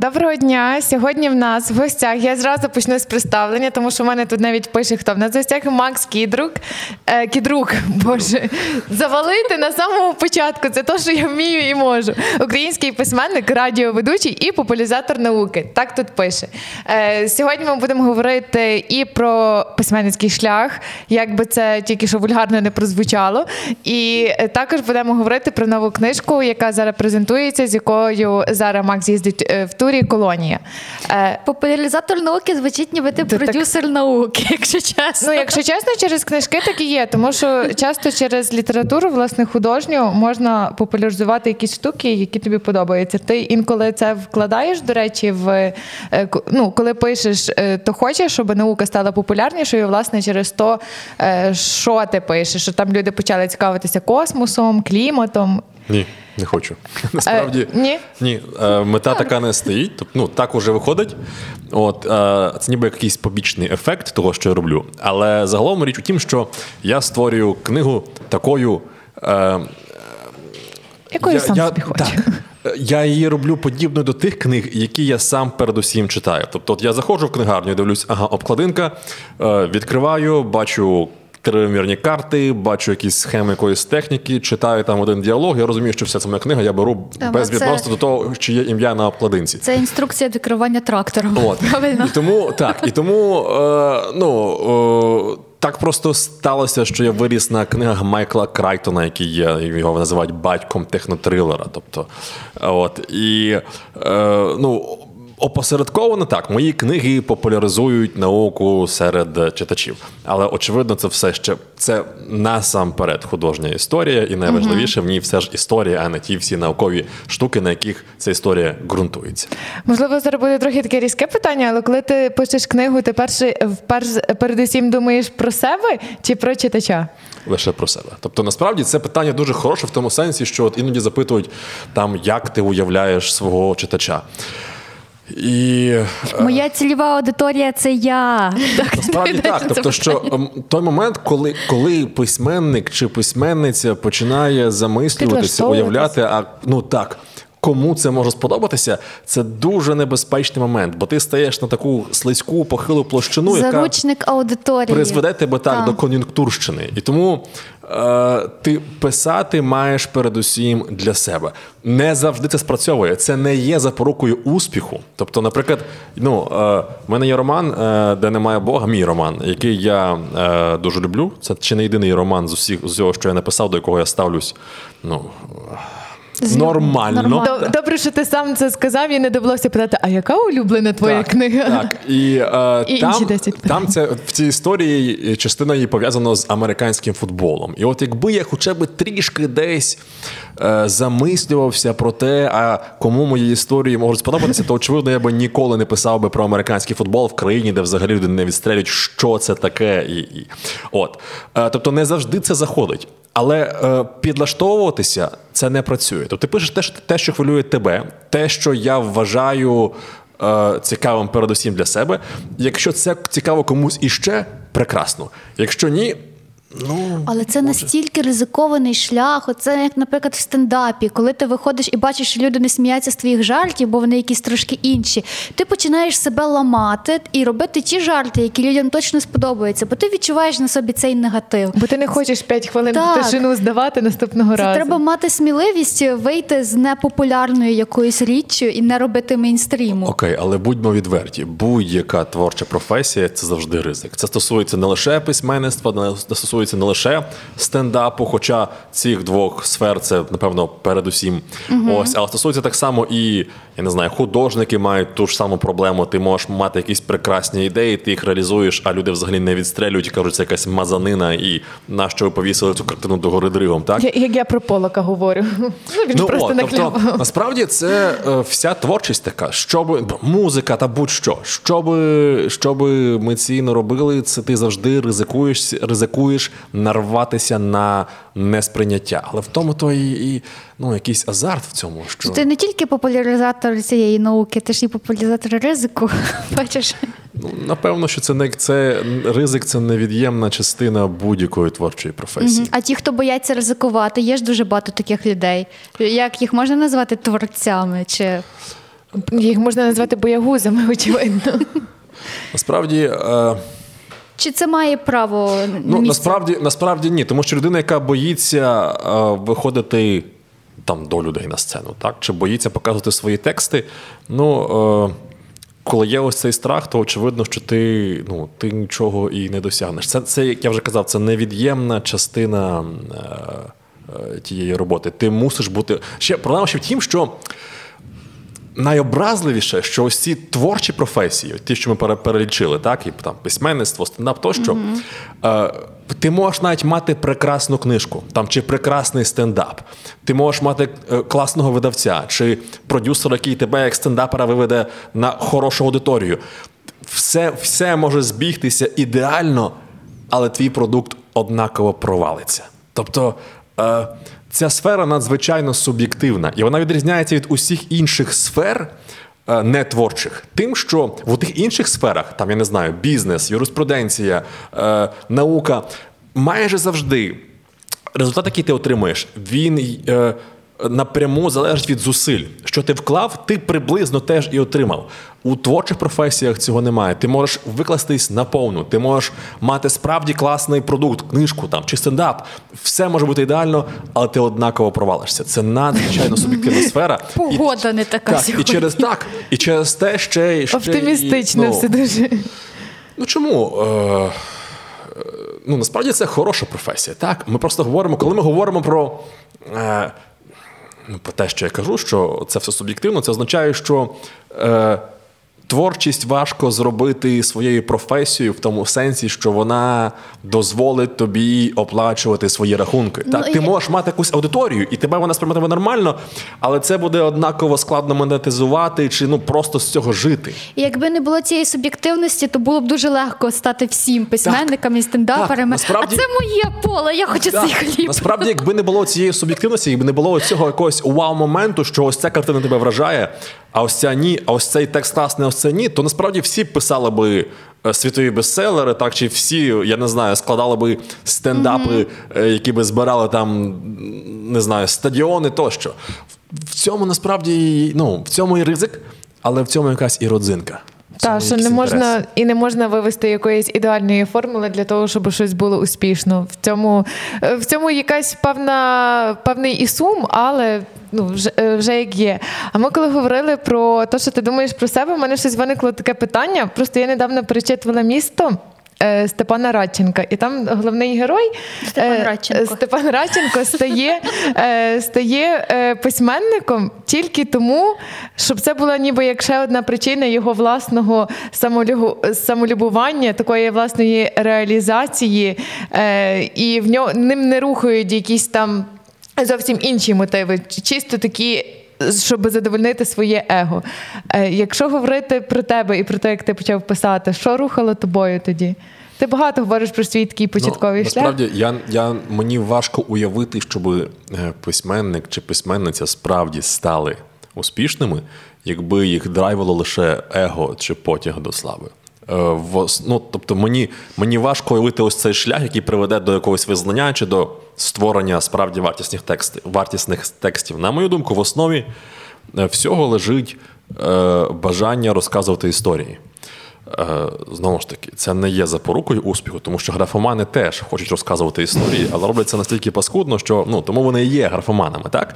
Доброго дня. Сьогодні в нас в гостях. Я зразу почну з представлення, тому що в мене тут навіть пише, хто в нас в гостях Макс Кідрук. Е, Кідрук, боже, завалити на самому початку. Це те, що я вмію і можу. Український письменник, радіоведучий і популяризатор науки. Так тут пише. Е, Сьогодні ми будемо говорити і про письменницький шлях, як би це тільки що вульгарно не прозвучало. І е, також будемо говорити про нову книжку, яка зараз презентується, з якою зараз Макс їздить е, в турі колонія. Е, Популяризатор науки звучить, ніби ти Та так- продюсер науки, якщо чесно. Ну, якщо чесно, через книжки так і є, тому що часто через літературу, власне, художню можна популяризувати якісь штуки, які тобі подобаються. Ти інколи це вкладаєш, до речі, в е, ну, коли пишеш, е, то хочеш, щоб наука стала популярнішою, власне, через то, що ти пишеш, що там люди почали цікавитися космосом, кліматом. Ні, не хочу. Насправді Е, ні? ні. Е, мета така не стоїть. Тобто, ну так уже виходить. От е, це ніби якийсь побічний ефект того, що я роблю. Але загалом річ у тім, що я створюю книгу такою. Е, Якою сам собі хочеш. Так. Я її роблю подібною до тих книг, які я сам передусім читаю. Тобто, от я заходжу в книгарню, дивлюсь, ага, обкладинка, е, відкриваю, бачу тривимірні карти, бачу якісь схеми якоїсь техніки, читаю там один діалог. Я розумію, що вся це моя книга, я беру Та, без ну, це- відносно до того, чи є ім'я на обкладинці. Це інструкція до керування трактором. От. Правильно. І тому так, і тому е, ну. Е, так просто сталося, що я виріс на книгах Майкла Крайтона, який є, його називають батьком технотрилера. Тобто, от, і е, ну, опосередковано так, мої книги популяризують науку серед читачів. Але очевидно, це все ще це насамперед художня історія, і найважливіше в ній все ж історія, а не ті всі наукові штуки, на яких ця історія ґрунтується. Можливо, зараз буде трохи таке різке питання, але коли ти пишеш книгу, ти перший вперш передусім думаєш про себе чи про читача? лише про себе. Тобто, насправді це питання дуже хороше в тому сенсі, що от іноді запитують там, як ти уявляєш свого читача. І Моя цільова аудиторія це я. Так, Насправді так. Тобто, що ем, той момент, коли, коли письменник чи письменниця починає замислюватися, уявляти, а ну так. Кому це може сподобатися, це дуже небезпечний момент, бо ти стаєш на таку слизьку похилу площину, яка аудиторії. призведе тебе так, Так. до кон'юнктурщини. І тому е, ти писати маєш передусім для себе. Не завжди це спрацьовує. Це не є запорукою успіху. Тобто, наприклад, ну, е, в мене є роман, е, де немає Бога, мій роман, який я е, дуже люблю. Це чи не єдиний роман з усіх з усього, що я написав, до якого я ставлюсь. Ну, нормально. нормально. Добре, що ти сам це сказав і не довелося питати, а яка улюблена твоя так, книга? Так, і, е, І там, інші 10 там це в цій історії частина її пов'язана з американським футболом. І от якби я хоча б трішки десь е, замислювався про те, а кому мої історії можуть сподобатися, то очевидно я би ніколи не писав би про американський футбол в країні, де взагалі люди не відстрелюють, що це таке. І, і. От. Е, тобто не завжди це заходить. Але е, підлаштовуватися це не працює. Тобто ти пишеш те, що, те, що хвилює тебе, те, що я вважаю е, цікавим передусім для себе. Якщо це цікаво комусь іще, прекрасно. Якщо ні, ну Але це настільки ризикований шлях. Оце як, наприклад, в стендапі, коли ти виходиш і бачиш, що люди не сміються з твоїх жартів, бо вони якісь трошки інші. Ти починаєш себе ламати і робити ті жарти, які людям точно сподобаються, бо ти відчуваєш на собі цей негатив. Бо ти не хочеш 5 хвилин Так. тишину здавати наступного Це разу. треба мати сміливість вийти з непопулярною якоюсь річчю і не робити мейнстріму. окей, але будьмо відверті, будь-яка творча професія це завжди ризик. Це стосується не лише письменництва, не стосується не лише стендапу, хоча цих двох сфер це напевно передусім. Ось, але стосується так само і я не знаю, художники мають ту ж саму проблему. Ти можеш мати якісь прекрасні ідеї, ти їх реалізуєш, а люди взагалі не відстрелюють і кажуть, це якась мазанина, і нащо ви повісили цю картину до гори дригом, так? Я- Як я про Полока говорю. Ну, він Ну, просто накляв. тобто, насправді це е, вся творчість така, щоб музика та будь-що, щоб, щоб митці не робили, це ти завжди ризикуєш, ризикуєш нарватися на несприйняття. Але в тому то і, і ну, якийсь азарт в цьому. Що... Ти не тільки популяризатор цієї науки, ти ж і популяризатор ризику. Бачиш? Ну, напевно, що це не це ризик, це невід'ємна частина будь-якої творчої професії. А ті, хто бояться ризикувати, є ж дуже багато таких людей. Як їх можна назвати творцями? Чи Їх можна назвати боягузами, очевидно. Насправді. Е, Чи це має право Ну, місце? насправді, насправді ні, тому що людина, яка боїться е, виходити там до людей на сцену, так? чи боїться показувати свої тексти, ну. Е, коли є ось цей страх, то очевидно, що ти ну, ти нічого і не досягнеш. Це, це, як я вже казав, це невід'ємна частина е, е, тієї роботи. Ти мусиш бути. Ще проблема ще в тім, що найобразливіше, що ось ці творчі професії, ті, що ми перелічили, так, і там письменництво, стендап тощо, е, ти можеш навіть мати прекрасну книжку там, чи прекрасний стендап. Ти можеш мати е, класного видавця, чи продюсера, який тебе як стендапера виведе на хорошу аудиторію. Все, все може збігтися ідеально, але твій продукт однаково провалиться. Тобто. Е, Ця сфера надзвичайно суб'єктивна, і вона відрізняється від усіх інших сфер е, нетворчих. Тим, що в тих інших сферах, там я не знаю, бізнес, юриспруденція, е, наука, майже завжди результат, який ти отримуєш, він е, напряму залежить від зусиль. Що ти вклав, ти приблизно теж і отримав. У творчих професіях цього немає. Ти можеш викластись наповну, ти можеш мати справді класний продукт, книжку там чи стендап. Все може бути ідеально, але ти однаково провалишся. Це надзвичайно суб'єктивна сфера. І- Погода не така так, сьогодні. І через так, і через те ще, ще Оптимістично ну, все дуже. Ну чому? Е, е, ну, насправді це хороша професія. Так, ми просто говоримо, коли ми говоримо про, е, ну, про те, що я кажу, що це все суб'єктивно, це означає, що. Е, Творчість важко зробити своєю професією в тому сенсі, що вона дозволить тобі оплачувати свої рахунки. Так, ти я- можеш мати якусь аудиторію, і тебе вона сприйматиме нормально, але це буде однаково складно монетизувати чи ну просто з цього жити. І якби не було цієї суб'єктивності, то було б дуже легко стати всім письменниками і стендаперами. Так, насправді- А це моє поле, я хочу Так, цей хліб. Насправді, якби не було цієї суб'єктивності, якби не було цього якогось вау-моменту, що ось ця картина тебе вражає, а ось ця ні, а ось цей текст класний, а ось це ні, то насправді всі писали би е, світові бестселери, так чи всі, я не знаю, складали би стендапи, е, які би збирали там, не знаю, стадіони тощо. В цьому насправді ну, в цьому і ризик, але в цьому якась і родзинка. Так, що не можна інтерес. і не можна вивести якоїсь ідеальної формули для того, щоб щось було успішно. В цьому е, в цьому якась певна певний і сум, але ну вже, е, вже як є. А ми коли говорили про те, що ти думаєш про себе, в мене щось виникло таке питання. Просто я недавно перечитувала місто. е, Степана Радченка, і там головний герой Степан е, Радченко. Степан Радченко стає, стає письменником тільки тому, щоб це була ніби як ще одна причина його власного самолюбування, такої власної реалізації, і в нього ним не рухають якісь там зовсім інші мотиви, чисто такі. Щоб задовольнити своє его. Е, якщо говорити про тебе і про те, як ти почав писати, що рухало тобою тоді? Ти багато говориш про свій такий початковий ну, шлях. Насправді, я, я, мені важко уявити, щоб е, письменник чи письменниця справді стали успішними, якби їх драйвило лише его чи потяг до слави. Е, в ну, тобто мені, мені важко уявити ось цей шлях, який приведе до якогось визнання чи до створення справді вартісних текстів, вартісних текстів. На мою думку, в основі е, всього лежить е, бажання розказувати історії. Е, Знову ж таки, це не є запорукою успіху, тому що графомани теж хочуть розказувати історії, але роблять це настільки паскудно, що ну тому вони є графоманами, так?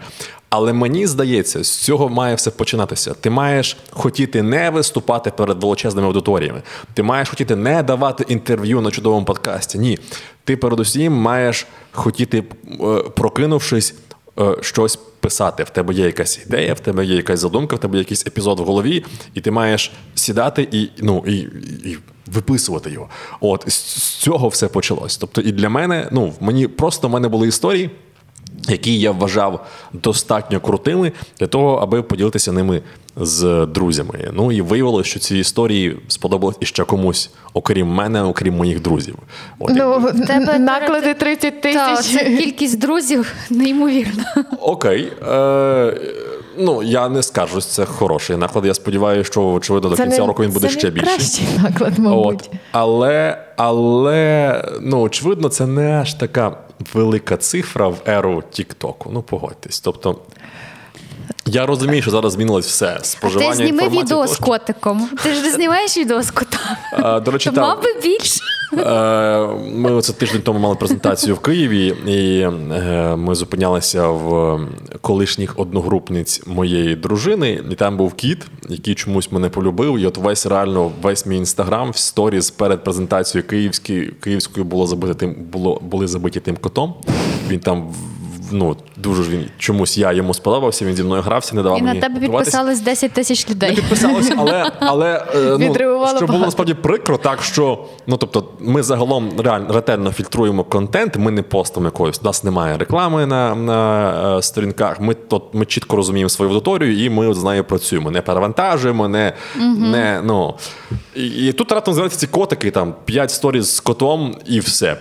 Але мені здається, з цього має все починатися. Ти маєш хотіти не виступати перед величезними аудиторіями. Ти маєш хотіти не давати інтерв'ю на чудовому подкасті. Ні. Ти передусім маєш хотіти, е, прокинувшись, е, щось писати. В тебе є якась ідея, в тебе є якась задумка, в тебе є якийсь епізод в голові, і ти маєш сідати і, ну, і, і виписувати його. От з цього все почалось. Тобто, і для мене, ну, мені просто в мене були історії. Які я вважав достатньо крутими для того, аби поділитися ними з друзями. Ну і виявилося, що ці історії сподобались іще комусь, окрім мене, окрім моїх друзів. От, Ну, якби. тебе наклади 30 Та, тисяч. це кількість друзів неймовірна. Окей. Е, ну, я не скажу, це хороший наклад. Я сподіваюся, що очевидно до кінця року він буде це ще не більший. кращий наклад, мабуть. От. Але, але, ну, очевидно, це не аж така велика цифра в еру Тіктоку. Ну, погодьтесь. Тобто, Я розумію, що зараз змінилось все. Ти Споживання зніми відео з котиком. Ти ж не знімаєш відео з котом. А, До речі, мав би більше. Е, Ми оце тиждень тому мали презентацію в Києві, і е, ми зупинялися в колишніх одногрупниць моєї дружини, і там був кіт, який чомусь мене полюбив. І от весь реально весь мій інстаграм в сторіз перед презентацією київської київською було забити тим, було були забиті тим котом. Він там ну дуже ж він чомусь я йому сподобався. Він зі мною грався, не давав І на тебе підписались 10 тисяч Не людей. підписалися, але, але е, ну, що було насправді прикро, так що ну тобто, ми загалом реально ретельно фільтруємо контент. Ми не постимо якоїсь. У нас немає реклами на, на е, сторінках. Ми то ми чітко розуміємо свою аудиторію, і ми з нею працюємо. Не перевантажуємо, не, не ну і, і тут раптом з'являються ці котики, там 5 сторіз з котом, і все.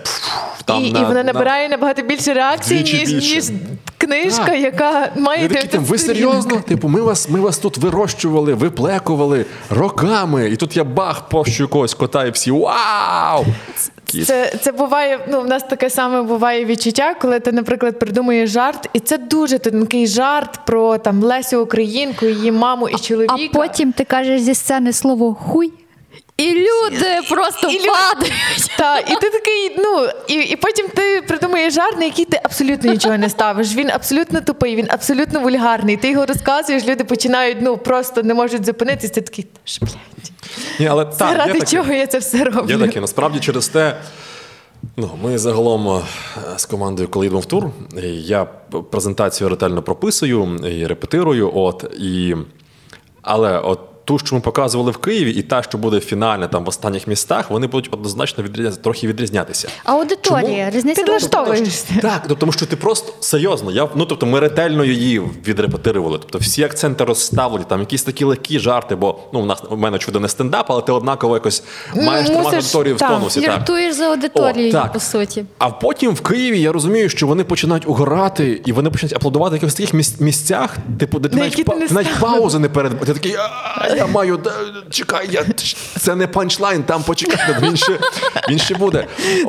Там і, на- і вона на- набирає набагато більше реакцій, Вдвічі ніж, ніж книжка, Так. яка має такі, там, ви серйозно? Типу, ми вас, ми вас тут вирощували, виплекували роками. І тут я бах, пощу якогось кота, і всі вау! Це, це буває, ну в нас таке саме буває відчуття, коли ти, наприклад, придумуєш жарт, і це дуже тонкий жарт про там Лесю Українку, її маму і чоловіка. А потім ти кажеш зі сцени слово хуй. І люди просто І падають. Та, і ти такий, ну і, і потім ти придумуєш жарт, на який ти абсолютно нічого не ставиш. Він абсолютно тупий, він абсолютно вульгарний. Ти його розказуєш, люди починають ну просто не можуть зупинитись. Ти такий, «Ж, блядь, Ні, але це так, ради таке. чого я це все роблю? Є таке. Насправді через те. Ну, ми загалом е, з командою, коли йдемо в тур, я презентацію ретельно прописую і репетирую. От, і... Але от ту, що ми показували в Києві, і та, що буде фінальна там в останніх містах, вони будуть однозначно відрізня... трохи відрізнятися. Аудиторія, різниця. Підлаштовуєшся. Так, тобто, тому що ти просто серйозно. Я ну тобто, ми ретельно її відрепетирували. Тобто, всі акценти розставлені, там якісь такі легкі жарти, бо ну у нас у мене чудо не стендап, але ти однаково якось маєш мусиш, тримати аудиторію в тонусі. Так. Жартуєш за аудиторією, О, так. по суті. А потім в Києві я розумію, що вони починають угорати, і вони починають аплодувати в якихось таких місцях, типу, де ти навіть, навіть паузи не перед. Ти такий, «А, я маю, чекай, я, це не панчлайн, там почекай, він ще, він ще буде.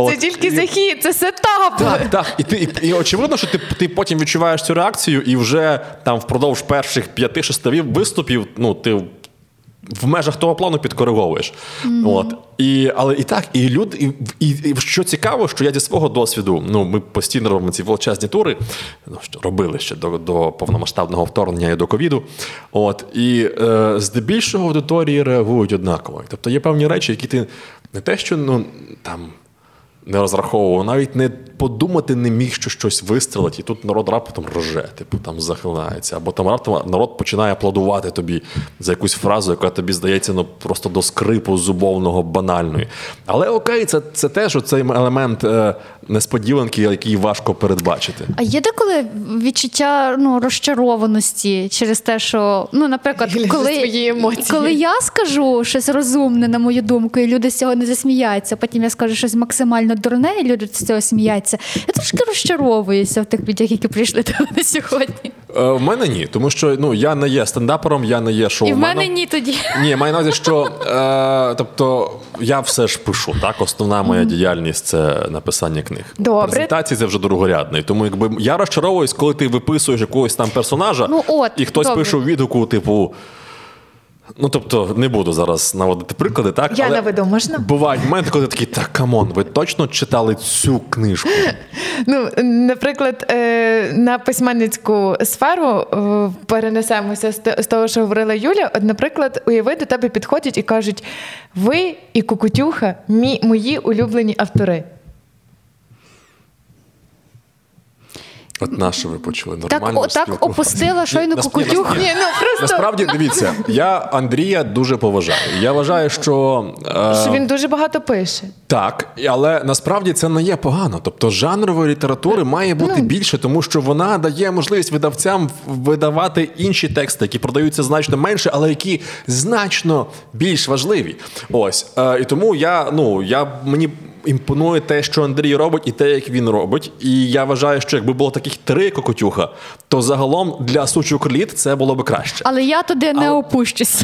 Це тільки І- захід, це сетап. так, так. І ти і, і очевидно, що ти, ти потім відчуваєш цю реакцію, і вже там впродовж перших п'яти-шести виступів, ну ти в межах того плану підкориговуєш. От. І, але і так, і люди, і, і, і що цікаво, що я зі свого досвіду, ну ми постійно робимо ці величезні тури, ну що робили ще до, до повномасштабного вторгнення і до ковіду. От, і е, здебільшого аудиторії реагують однаково. Тобто є певні речі, які ти не те, що ну там не розраховував, навіть не подумати не міг, що щось вистрелить, і тут народ раптом рже, типу там захилається, або там раптом народ починає аплодувати тобі за якусь фразу, яка тобі здається ну просто до скрипу зубовного банальної. Але окей, це, це теж цей елемент е, несподіванки, який важко передбачити. А є деколи відчуття ну, розчарованості через те, що, ну, наприклад, коли, емоції. коли я скажу щось розумне, на мою думку, і люди з цього не засміються, потім я скажу щось максимально дурне, і люди з цього сміються. Я трошки розчаровуюся в тих людях, які прийшли до мене сьогодні. Е, в мене ні, тому що ну я не є стендапером, я не є І в мене ні тоді. Ні, маю на увазі, що е, тобто я все ж пишу. Так, основна моя діяльність це написання книг. Добре. Презентації це вже другорядний. Тому якби я розчаровуюсь, коли ти виписуєш якогось там персонажа, Ну, от, і хтось добре. пише у відгуку, типу. Ну, тобто, не буду зараз наводити приклади, так? Я але наведу, можна? Бувають моменти, коли ти такий, так, come on, ви точно читали цю книжку? Ну, наприклад, е, на письменницьку сферу е, перенесемося з з того, що говорила Юля. От, наприклад, уяви, до тебе підходять і кажуть: ви і Кокотюха мі, мої улюблені автори. От на що ви почули Так, нормально о, так спілкуватися? опустила щойно Кокотюху. Ні, ну просто Насправді, дивіться, я Андрія дуже поважаю. Я вважаю, що. е, що він дуже багато пише. Так, але насправді це не є погано. Тобто жанрової літератури має бути більше, тому що вона дає можливість видавцям видавати інші тексти, які продаються значно менше, але які значно більш важливі. Ось е, і тому я ну я мені. Імпонує те, що Андрій робить, і те, як він робить. І я вважаю, що якби було таких три кокотюха, то загалом для сучих літ це було би краще. Але я туди не Але- опущусь.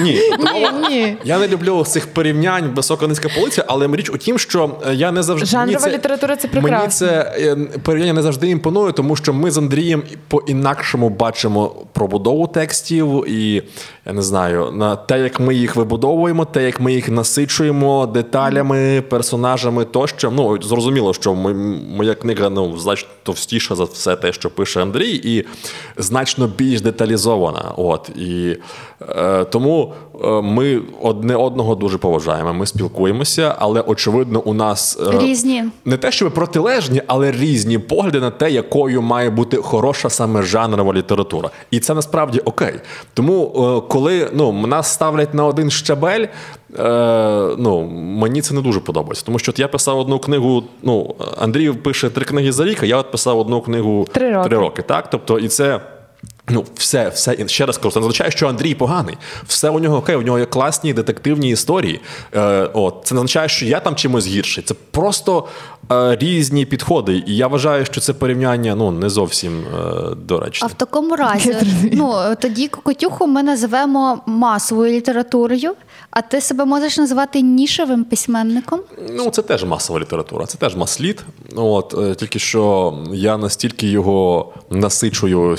Ні, Ні, ні. я не люблю цих порівнянь висока низька полиця, але річ у тім, що е, я не завжди Жанрова мені література це Мені це е, порівняння не завжди імпонує, тому що ми з Андрієм по-інакшому бачимо пробудову текстів, і я не знаю, на те, як ми їх вибудовуємо, те, як ми їх насичуємо деталями, персонажами тощо. Ну зрозуміло, що ми- моя книга ну значно товстіша за все те, що пише Андрій, і значно більш деталізована. От і е, тому ми одне одного дуже поважаємо. Ми спілкуємося, але очевидно, у нас е, Різні. не те, щоб протилежні, але різні погляди на те, якою має бути хороша саме жанрова література. І це насправді окей. Тому, е, коли ну, нас ставлять на один щабель, е, ну, мені це не дуже подобається. Тому що от я писав одну книгу, ну, Андрій пише три книги за рік, а я от писав одну книгу Три роки. три роки. Так? Тобто, і це. Ну, все, все ще раз кажу, це не означає, що Андрій поганий. Все у нього окей, у нього є класні детективні історії. Е, от це не означає, що я там чимось гірший. Це просто е, різні підходи. І я вважаю, що це порівняння ну не зовсім е, доречне. А в такому разі, ну тоді кокотюху ми називемо масовою літературою, а ти себе можеш називати нішевим письменником. Ну, це теж масова література, це теж маслід. От е, тільки що я настільки його насичую е,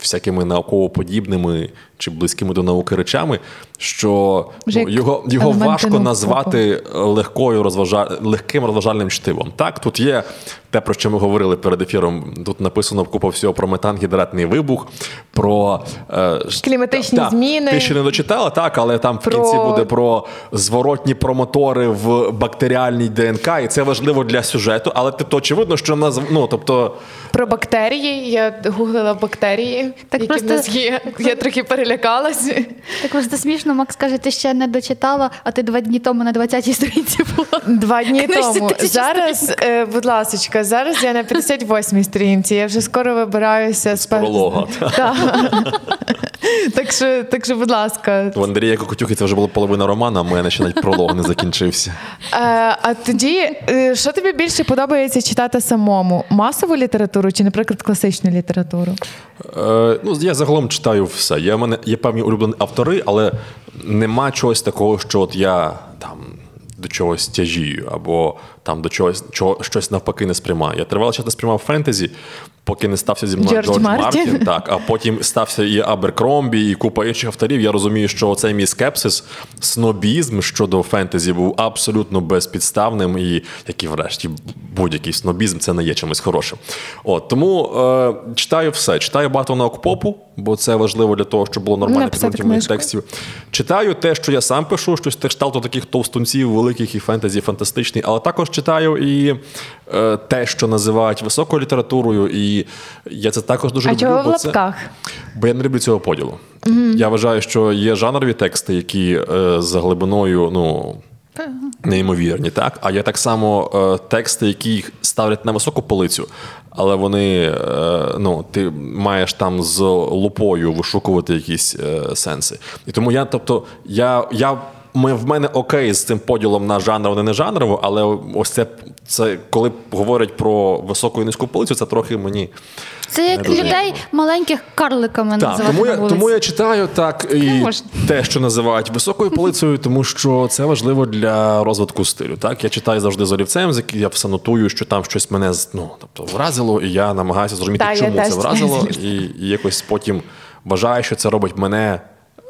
всякими науково-подібними чи близькими до науки речами, що ну, його, його важко назвати легкою розважа... легким розважальним чтивом. Так, тут є те, про що ми говорили перед ефіром. Тут написано купа всього про метан, гідратний вибух, про е, Кліматичні та, зміни. Ти ще не дочитала, так, але там в Про- кінці буде про зворотні промотори в бактеріальній ДНК, і це важливо для сюжету, але тобто, очевидно, що назв... ну, тобто, Про бактерії. Я гуглила бактерії, Так які просто- в нас є. Я трохи перелякалася. Так просто смішно, Макс каже, ти ще не дочитала, а ти два дні тому на 20-й сторінці була. Два дні Книжці тому. Зараз, е, будь ласка, зараз я на 58-й сторінці. Я вже скоро вибираюся з, пролога. Так. що, так що, будь ласка. У Андрія Кокотюхи це вже була половина романа, а в мене ще навіть пролог не закінчився. Е, а тоді, е, що тобі більше подобається читати самому? Масову літературу чи, наприклад, класичну літературу? Е, ну, я загалом читаю все. Я, в мене є певні улюблені автори, але нема чогось такого, що от я там. До чогось тяжію, або там до чогось чого, щось навпаки не сприймаю. Я тривало час не сприймав фентезі, поки не стався зі мною Джордж Джордж, Мартін. Мартін. Так, а потім стався і Аберкромбі, і купа інших авторів. Я розумію, що оцей мій скепсис, снобізм щодо фентезі був абсолютно безпідставним, і як і врешті будь-який снобізм це не є чимось хорошим. От тому е, читаю все. Читаю багато наук попу, бо це важливо для того, щоб було Написати підґрунтя моїх текстів. Читаю те, що я сам пишу, щось кшталту таких товстунців, великих і фентезі, фантастичний, але також читаю і е, те, що називають високою літературою, і я це також дуже А люблю. чого в бо це- лапках? Бо я не люблю цього поділу. Я вважаю, що є жанрові тексти, які е, за глибиною, ну. Неймовірні, так. А є так само е, тексти, які їх ставлять на високу полицю, але вони, е, ну, ти маєш там з лупою вишукувати якісь е, сенси. І тому я, тобто, я, я ми, в мене окей з цим поділом на жанрову, не жанрову, але ось це, це коли говорять про високу і низьку полицю, це трохи мені. Це як Не дуже людей маленьких карликами Так, називати тому на я, тому я читаю так і те, що називають високою полицею, тому що це важливо для розвитку стилю. Так, я читаю завжди з олівцем, з яким я все нотую, що там щось мене ну, тобто, вразило, і я намагаюся зрозуміти, чому це це вразило, і, і якось потім вважаю, що це робить мене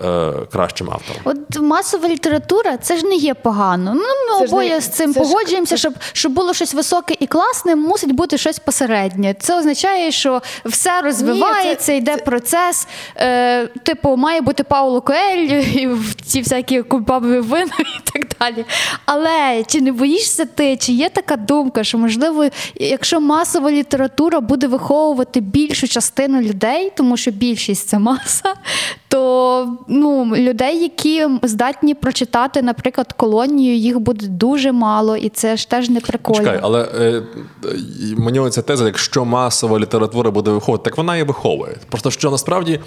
е, кращим автором. От масова література це ж не є погано. Ну ми Це обоє не- з цим це ж- погоджуємося, щоб, щоб було щось високе і класне, мусить бути щось посереднє. Це означає, що все розвивається, йде процес. Е, типу, має бути Пауло Коель і в ці всякі кульбабові вина і так далі. Але чи не боїшся ти, чи є така думка, що можливо, якщо масова література буде виховувати більшу частину людей, тому що більшість це маса, то ну, людей, які здатні прочитати, наприклад, колонію, їх буде дуже мало, і це ж теж не прикольно. Чекай, але е, мені оця теза, якщо масова література буде виходити, так вона і виховує. Просто що насправді, е,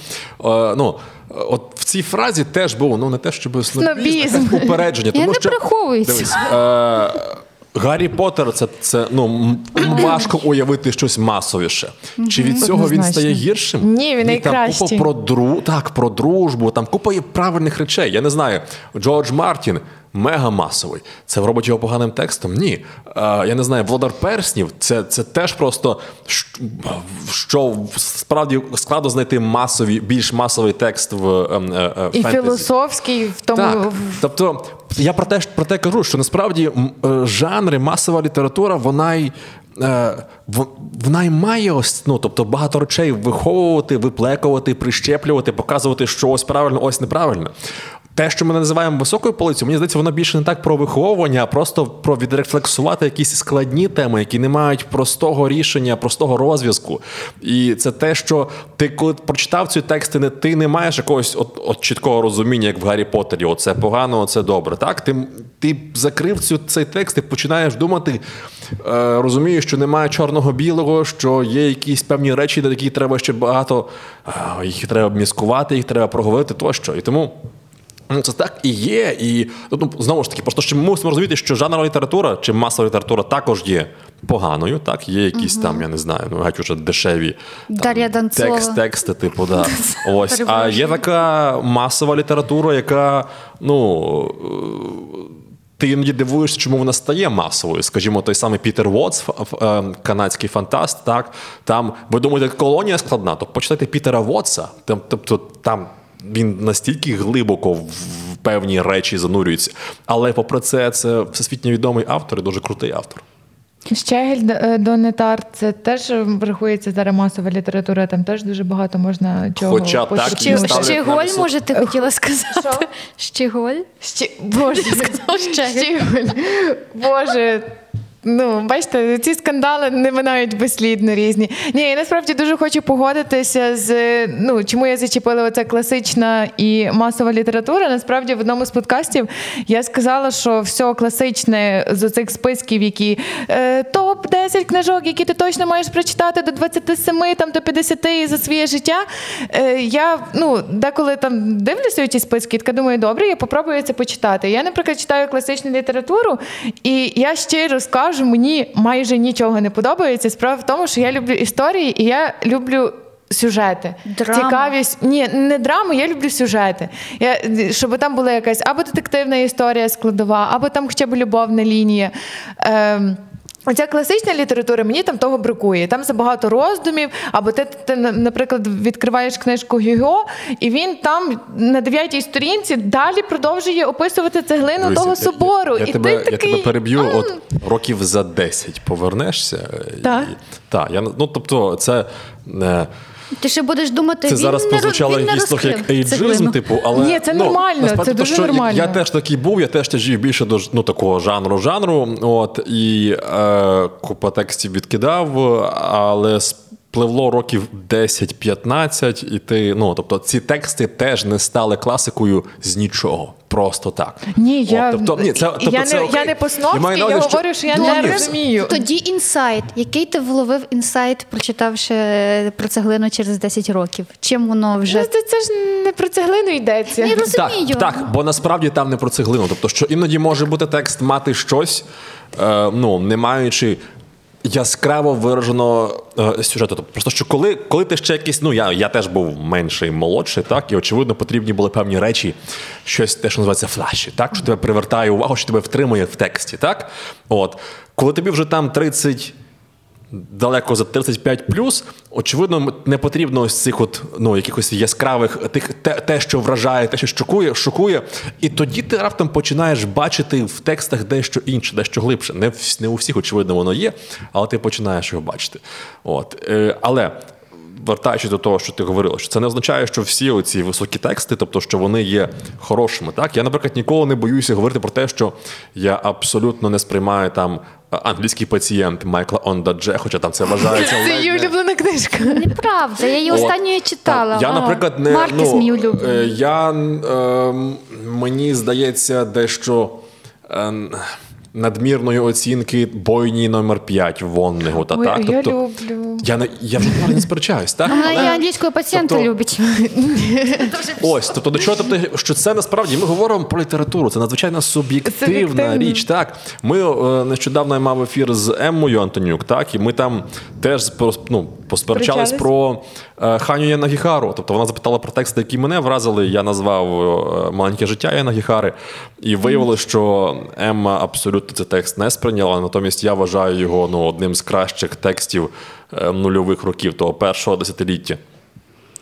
ну, от в цій фразі теж було ну не те, щоб снобізм, Снобізм. якесь упередження. Я Тому не що, приховуюся. Дивись, е, Гаррі Поттер це, це ну, важко уявити щось масовіше. Чи від цього він стає гіршим? Ні, він Ні, там купа про дру... так, про дружбу, там купа є правильних речей. Я не знаю. Джордж Мартін мега масовий. Це робить його поганим текстом? Ні. Е, я не знаю, Володар Перснів це, це теж просто що справді складно знайти масові, більш масовий текст в ем, е, е, І фентезі. філософський в тому. Так, тобто я про те, про те кажу, що насправді жанри, масова література, вона й. Вона й має ось, ну, тобто багато речей виховувати, виплекувати, прищеплювати, показувати, що ось правильно, ось неправильно. Те, що ми називаємо високою полицею, мені здається, воно більше не так про виховування, а просто про відрефлексувати якісь складні теми, які не мають простого рішення, простого розв'язку. І це те, що ти, коли прочитав ці тексти, не ти не маєш якогось от, от чіткого розуміння, як в Гаррі Поттері. Оце погано, оце добре. Так, ти, ти закрив цю цей текст, ти починаєш думати, е, розумієш, що немає чорного-білого, що є якісь певні речі, до яких треба ще багато, е, їх треба міскувати, їх треба проговорити тощо. І тому. Ну, це так і є. І ну, знову ж таки, просто що ми мусимо розуміти, що жанрова література чи масова література також є поганою. Так, є якісь там, я не знаю, ну геть уже дешеві там, текст, тексти, типу, да. Ось. А є така масова література, яка, ну. Ти іноді дивуєшся, чому вона стає масовою. Скажімо, той самий Пітер Вотс, е, канадський фантаст. Так там ви думаєте, колонія складна, то почитайте Пітера Вотса. Там, тобто там він настільки глибоко в певні речі занурюється. Але попри це, це всесвітньо відомий автор і дуже крутий автор. Щегель е, Донна Тартт, це теж рахується зараз масова література, там теж дуже багато можна чого Хоча так, ставлять на Щеголь, може, ти хотіла сказати? Що? Щеголь? Ще... Боже, Щегель. Щегель. Боже. Ну, бачите, ці скандали не минають безслідно різні. Ні, я насправді дуже хочу погодитися з ну чому я зачепила оця класична і масова література. Насправді в одному з подкастів я сказала, що все класичне з оцих списків, які е, топ 10 книжок, які ти точно маєш прочитати до 27, там до 50 за своє життя. Е, я ну деколи там дивлюся у ті списки, така думаю, добре, я попробую це почитати. Я, наприклад, читаю класичну літературу, і я щиро скажу, мені майже нічого не подобається. Справа в тому, що я люблю історії і я люблю. Сюжети, Драма. цікавість. Ні, не драму, я люблю сюжети. Я, щоб там була якась або детективна історія складова, або там хоча б любовна лінія. Ем, Оця класична література, мені там того бракує. Там забагато роздумів, або ти, ти, наприклад, відкриваєш книжку Гюго, і він там на дев'ятій сторінці далі продовжує описувати цеглину Дивись, того я- собору. Я, і тебе, ти такий, я тебе переб'ю, mm. от років за 10 повернешся. Так. І, так, я, ну, тобто, це. е, Ти ще будеш думати, Це він зараз не, прозвучало він не якийсь трохи як ейджизм, типу, але Ні, це ну, нормально, насправді, це то, дуже що нормально. Я, я теж такий був, я теж тяжів більше до ж- ну, такого жанру жанру. От і е, купа текстів відкидав, але спливло років 10-15, і ти, ну тобто, ці тексти теж не стали класикою з нічого. Просто так. Ні, От, я- тобто, ні, це, тобто, я це не- окей. я не на я увазі, говорю, що я Ну, не розумію. Тоді інсайт. Який ти вловив інсайт, прочитавши про цеглину через 10 років? Чим воно вже Ну, це, це ж не про цеглину йдеться. Я розумію. Так, так, бо насправді там не про цеглину. Тобто, що іноді може бути текст мати щось, е, ну, не маючи. Яскраво виражено е, сюжету. Тобто, просто що коли, коли ти ще якийсь, ну я, я теж був менший, молодший, так, і очевидно потрібні були певні речі, щось те, що називається флаші, так, що тебе привертає увагу, що тебе втримує в тексті. Так? От. Коли тобі вже там 30 далеко за 35 очевидно, не потрібно ось цих от ну якихось яскравих тих те, те, що вражає, те, що шокує, шокує. І тоді ти раптом починаєш бачити в текстах дещо інше, дещо глибше. Не не у всіх, очевидно, воно є, але ти починаєш його бачити. От. Е, але. Вертаючись до того, що ти говорила, що це не означає, що всі оці високі тексти, тобто що вони є хорошими. Так я, наприклад, ніколи не боюся говорити про те, що я абсолютно не сприймаю там англійський пацієнт Майкла Ондадже, хоча там це вважається Це її улюблена книжка. неправда. Я її останньою читала. Я, наприклад, не Маркес ну, мій улюблений. е, я е, мені здається, дещо. Надмірної оцінки бойні номер 5 Воннегу. Та Ой, так? я Тобто, люблю. Я не я вже не сперечаюсь, так? Вона Але- і англійською пацієнта Тобто- любить. Ось, тобто до чого, тобто, що це насправді ми говоримо про літературу. Це надзвичайно суб'єктивна річ. Так, ми е, нещодавно я мав ефір з Еммою Антонюк, так, і ми там теж ну, посперечались про е, Ханю Янагіхару. Тобто вона запитала про тексти, які мене вразили. Я назвав е, маленьке життя Янагіхари, і виявилося, що Емма абсолютно цей текст не сприйняла. Натомість я вважаю його ну, одним з кращих текстів е, нульових років того першого десятиліття.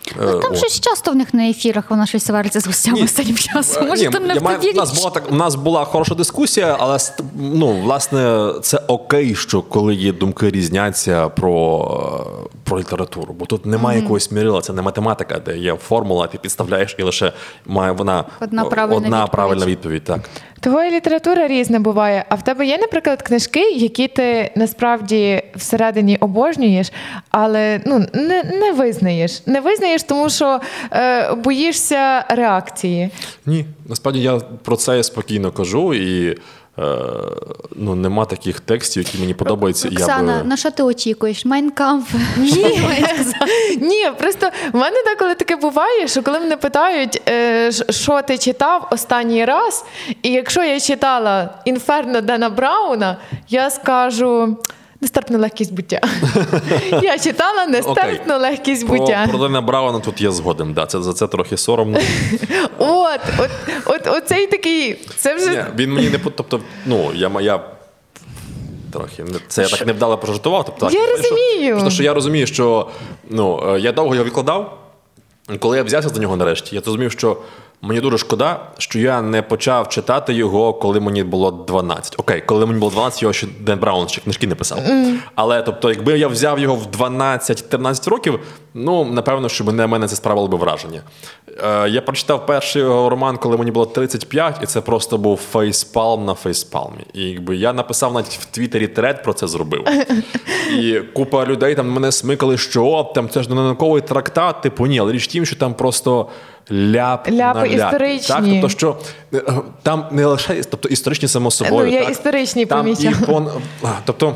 Е, Там от. щось часто в них на ефірах вона щось свариться з гостями останнім часом. Може, там не в у нас була так. У нас була хороша дискусія, але ну, власне, це окей, що коли є думки різняться про, е, про літературу. Бо тут немає якогось мірила, це не математика, де є формула, ти підставляєш і лише має вона Одна правильна одна відповідь. правильна відповідь. Так. І література різна буває. А в тебе є, наприклад, книжки, які ти насправді всередині обожнюєш, але ну не, не визнаєш. Не визнаєш, тому що е, боїшся реакції. Ні, насправді я про це спокійно кажу і. Е, ну, нема таких текстів, які мені подобаються. Оксана, я би... на що ти очікуєш? Майнкамп. Ні, ні, просто в мене деколи таке буває, що коли мене питають, е, що ти читав останній раз, і якщо я читала Інферно Дена Брауна, я скажу. Нестерпна легкість буття. Я читала нестерпну легкість буття. про Дена Брауна тут є згоден. Да, це, за це трохи соромно. От, от, от, оцей такий. Це вже він мені не тобто, ну, я, я трохи це я так невдало пожартував. Тобто, Я що- розумію. Просто що я розумію, що ну, е, я довго його відкладав. Коли я взявся за нього нарешті, я зрозумів, що мені дуже шкода, що я не почав читати його, коли мені було 12. Окей, коли мені було 12, його ще Ден Браун ще книжки не писав. Але тобто, якби я взяв його в 12-13 років, ну напевно, що на мене це справило би враження. Е, я прочитав перший його роман, коли мені було 35, і це просто був фейспалм на фейспалмі. І якби я написав навіть в Твіттері тред про це зробив. І купа людей там мене смикали, що там це ж не науковий трактат, типу ні, але річ тім, що там просто ляп Ляпи на ляпі. історичні. Так, тобто, що е, е, там не лише тобто, історичні само собою. Ну, я так? історичні там і пон... Тобто,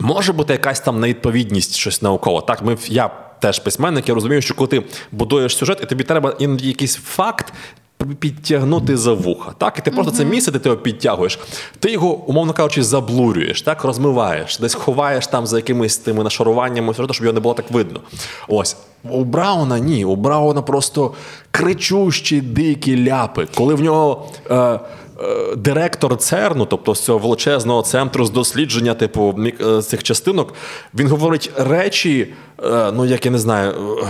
може бути якась там невідповідність, щось науково. Так, ми, я теж письменник, я розумію, що коли ти будуєш сюжет, і тобі треба іноді якийсь факт підтягнути за вуха. Так, і ти просто це місце, де ти його підтягуєш. Ти його, умовно кажучи, заблурюєш, так, розмиваєш, десь ховаєш там за якимись тими нашаруваннями, все щоб його не було так видно. Ось. У Брауна ні. У Брауна просто кричущі дикі ляпи. Коли в нього. Е, е, Директор ЦЕРНу, тобто з цього величезного центру з дослідження, типу е, цих частинок, він говорить речі, е, ну як я не знаю, е,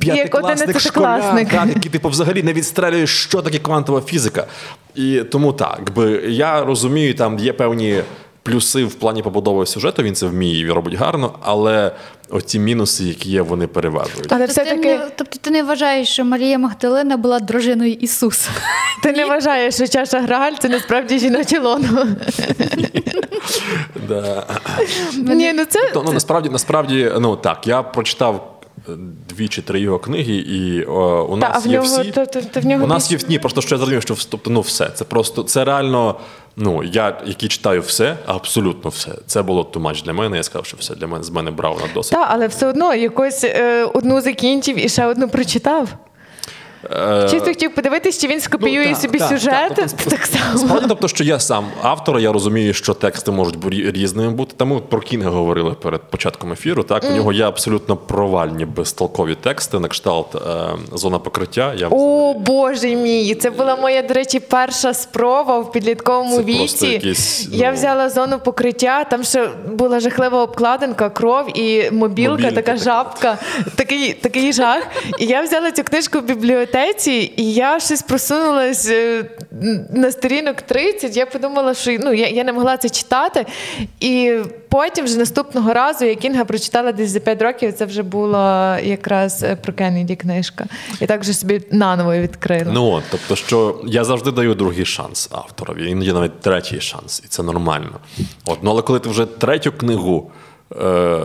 п'ятикласник школяр, так, який типу взагалі не відстрелює, що таке квантова фізика. І тому так, якби я розумію, там є певні плюси в плані побудови сюжету, він це вміє і робить гарно, але оці мінуси, які є, вони переважують. Але Тобто все-таки не, тобто ти не вважаєш, що Марія Магдалина була дружиною Ісуса? ти не вважаєш, що чаша Грааль це насправді жіноче лоно. Ні, ну це ну, насправді, насправді, ну так, я прочитав дві чи три його книги, і о, у Та, нас а в є нього- всі. то- то- то в нього у нас більше- є ні, просто що я зрозумів, що тобто, ну, все. Це просто це реально. Ну, я, який читаю все, абсолютно все. Це було тумач для мене. Я сказав, що все для мене з мене брав на досить. Так, але все одно якось е, одну закінчив і ще одну прочитав. Е, Чисто хотів подивитись, чи він скопіює Ну, так, собі так, сюжет так, тобто, так само. Справді, тобто, що я сам автор, я розумію, що тексти можуть різними бути. Та ми про Кінга говорили перед початком ефіру. Так, у нього є абсолютно провальні безтолкові тексти, на кшталт е, зона покриття. Я О, боже мій! Це була моя, до речі, перша спроба в підлітковому Це віці. якийсь, Я ну- взяла зону покриття, там ще була жахлива обкладинка, кров і мобілка, Мобілька така така. жабка, такий, такий жах. І я взяла цю книжку в бібліотеці, і я щось просунулась е, на сторінок 30. Я подумала, що ну, я, я не могла це читати. І потім, вже наступного разу, я Кінга прочитала десь за 5 років. Це вже була якраз е, про Кеннеді книжка. І так вже собі наново відкрила. Ну от, тобто, що я завжди даю другий шанс авторові, іноді навіть третій шанс, і це нормально. От, ну але коли ти вже третю книгу е,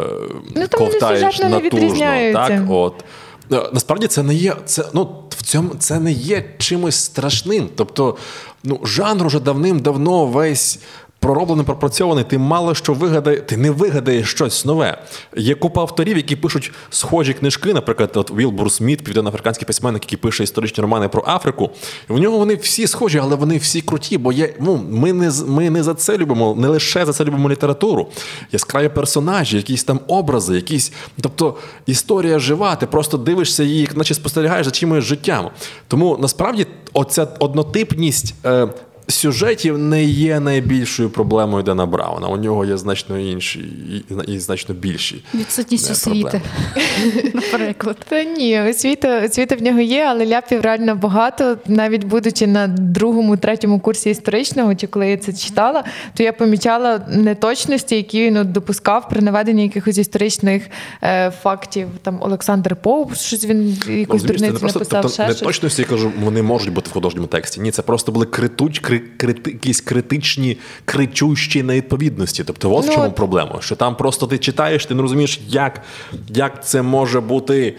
Ну, ковтаєш натужно, так, от. Е, Насправді це не є. Це, ну, в цьому це не є чимось страшним. Тобто, ну, жанр уже давним-давно весь пророблений, пропрацьований, ти мало що вигадає, ти не вигадаєш щось нове. Є купа авторів, які пишуть схожі книжки, наприклад, от Вілбур Сміт, південноафриканський письменник, який пише історичні романи про Африку. В нього вони всі схожі, але вони всі круті, бо є, ну, ми не ми не за це любимо, не лише за це любимо літературу. Яскраві персонажі, якісь там образи, якісь. Тобто історія жива, ти просто дивишся її, наче спостерігаєш за чимось життям. Тому насправді оця однотипність. Е, сюжетів не є найбільшою проблемою Дена Брауна. У нього є значно інші і, і значно більші. Відсутність освіти, наприклад. Та ні, освіта, освіта в нього є, але ляпів реально багато. Навіть будучи на другому, третьому курсі історичного, чи коли я це читала, то я помічала неточності, які він от допускав при наведенні якихось історичних е, фактів. Там Олександр Поуп, щось він якусь ну, дурницю написав. Тобто, ще неточності, я кажу, вони можуть бути в художньому тексті. Ні, це просто були критуч, кри, крити, якісь критичні, кричущі невідповідності. Тобто, от ну, в чому проблема. Що там просто ти читаєш, ти не розумієш, як, як це може бути.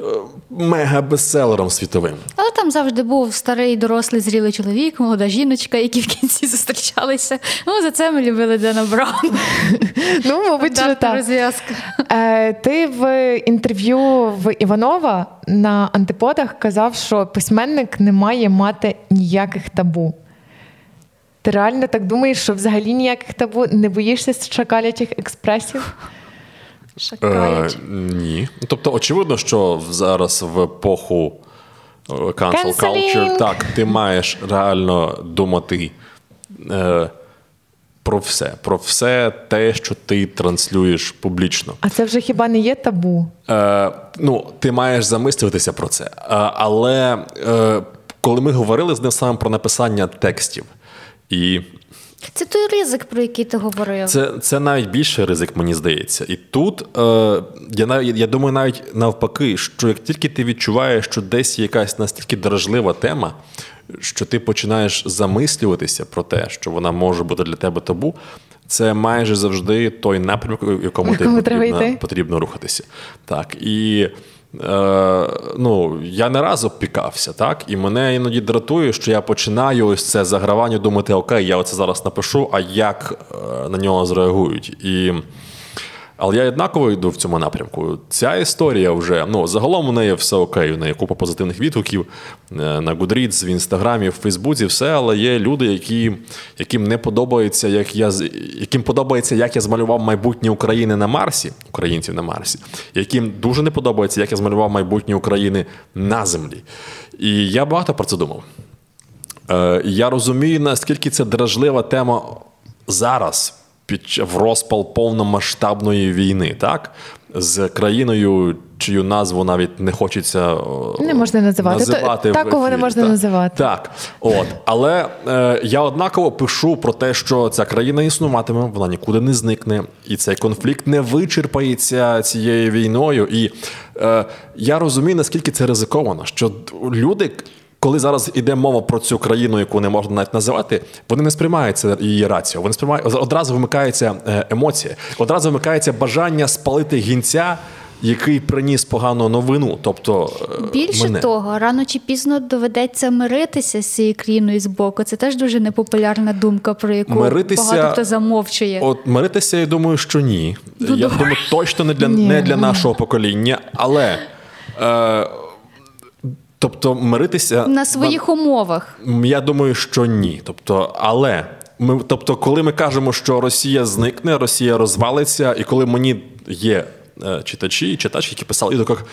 Е, мега-бестселером світовим. Але там завжди був старий, дорослий, зрілий чоловік, молода жіночка, які в кінці зустрічалися. Ну, за це ми любили Дена Брауна. Ну, мабуть, що так. розв'язка. Е, Ти в інтерв'ю в Іванова на антиподах казав, що письменник не має мати ніяких табу. Ти реально так думаєш, що взагалі ніяких табу не боїшся шакалячих експресів? Е, ні. Тобто, очевидно, що зараз в епоху е, cancel culture, так, ти маєш реально думати е, про все, про все те, що ти транслюєш публічно. А це вже хіба не є табу? Е, Ну, ти маєш замислюватися про це. Е, але е, коли ми говорили з ним саме про написання текстів і. Це той ризик, про який ти говорив. Це це навіть більший ризик, мені здається. І тут е, я навіть я думаю, навіть навпаки, що як тільки ти відчуваєш, що десь є якась настільки дражлива тема, що ти починаєш замислюватися про те, що вона може бути для тебе табу, це майже завжди той напрямок, в якому ти потрібно, потрібно рухатися. Так і. Е, ну, я не раз обпікався, так? І мене іноді дратує, що я починаю ось це загравання думати, окей, я оце зараз напишу, а як е, на нього зреагують. І але я однаково йду в цьому напрямку. Ця історія вже ну загалом у неї все окей. У неї купа позитивних відгуків е, на Goodreads, в інстаграмі, в Фейсбуці, все, але є люди, які, яким не подобається, як я яким подобається, як я змалював майбутнє України на Марсі, українців на Марсі, яким дуже не подобається, як я змалював майбутнє України на землі. І я багато про це думав. Е, Я розумію, наскільки це дражлива тема зараз під в розпал повномасштабної війни, так? З країною, чию назву навіть не хочеться не можна називати. називати Такого не можна так, називати. Так, от. Але е, я однаково пишу про те, що ця країна існуватиме, вона нікуди не зникне, і цей конфлікт не вичерпається цією війною. І е, я розумію, наскільки це ризиковано, що люди коли зараз іде мова про цю країну, яку не можна навіть називати, вони не сприймаються її раціо. Вони сприймають одразу вимикається е, емоція, одразу вимикається бажання спалити гінця. Який приніс погану новину, тобто е, більше мене. того, рано чи пізно доведеться миритися з цією країною з боку. Це теж дуже непопулярна думка, про яку миритися, багато хто замовчує. От миритися, я думаю, що ні. Ну, я думаю, точно не для ні. не для нашого покоління, але. Е, Тобто миритися на своїх умовах. Я думаю, що ні. Тобто, але ми, тобто, коли ми кажемо, що Росія зникне, Росія розвалиться, і коли мені є читачі, читачки, які писали, і так,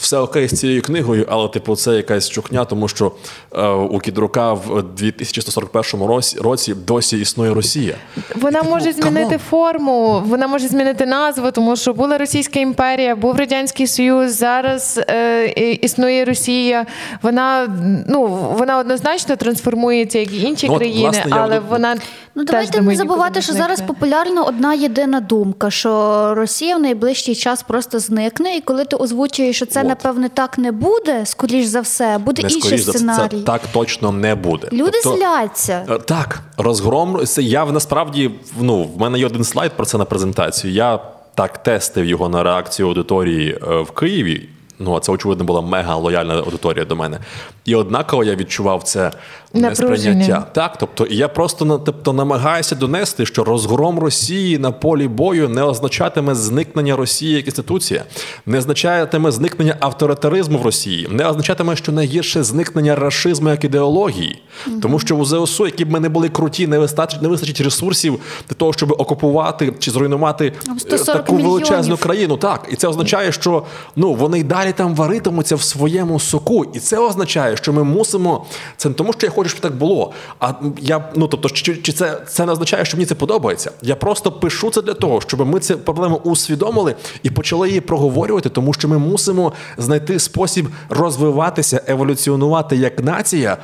все окей з цією книгою, але типу це якась чухня, тому що е, у Кідрука в 2141 році, досі існує Росія. Вона і, типу, може змінити кому? форму, вона може змінити назву, тому що була Російська імперія, був Радянський Союз, зараз е, існує Росія. Вона ну вона однозначно трансформується, як і інші ну, країни, власне, але я... вона. Ну давайте не забувати, що зараз популярна одна єдина думка, що Росія в найближчий час просто зникне, і коли ти озвучуєш, що це От. напевне так не буде, скоріш за все, буде не інший сценарій. Це, це так точно не буде. Люди тобто, зляться. Е, так, розгром я насправді ну в мене є один слайд про це на презентацію. Я так тестив його на реакцію аудиторії е, в Києві Ну, а це, очевидно, була мега лояльна аудиторія до мене. І однаково я відчував це несприйняття. Так, тобто, я просто на- тобто, намагаюся донести, що розгром Росії на полі бою не означатиме зникнення Росії як інституція, не означатиме зникнення авторитаризму в Росії, не означатиме, що найгірше зникнення рашизму як ідеології. Тому що у ЗСУ, які б ми не були круті, не вистачить, не вистачить ресурсів для того, щоб окупувати чи зруйнувати е, 140 таку величезну мільйонів. країну. Так, і це означає, що ну вони й далі там варитимуться в своєму соку. І це означає, що ми мусимо. Це не тому, що я хочу, щоб так було. А я ну тобто, чи, чи це, це не означає, що мені це подобається? Я просто пишу це для того, щоб ми цю проблему усвідомили і почали її проговорювати, тому що ми мусимо знайти спосіб розвиватися, еволюціонувати як нація.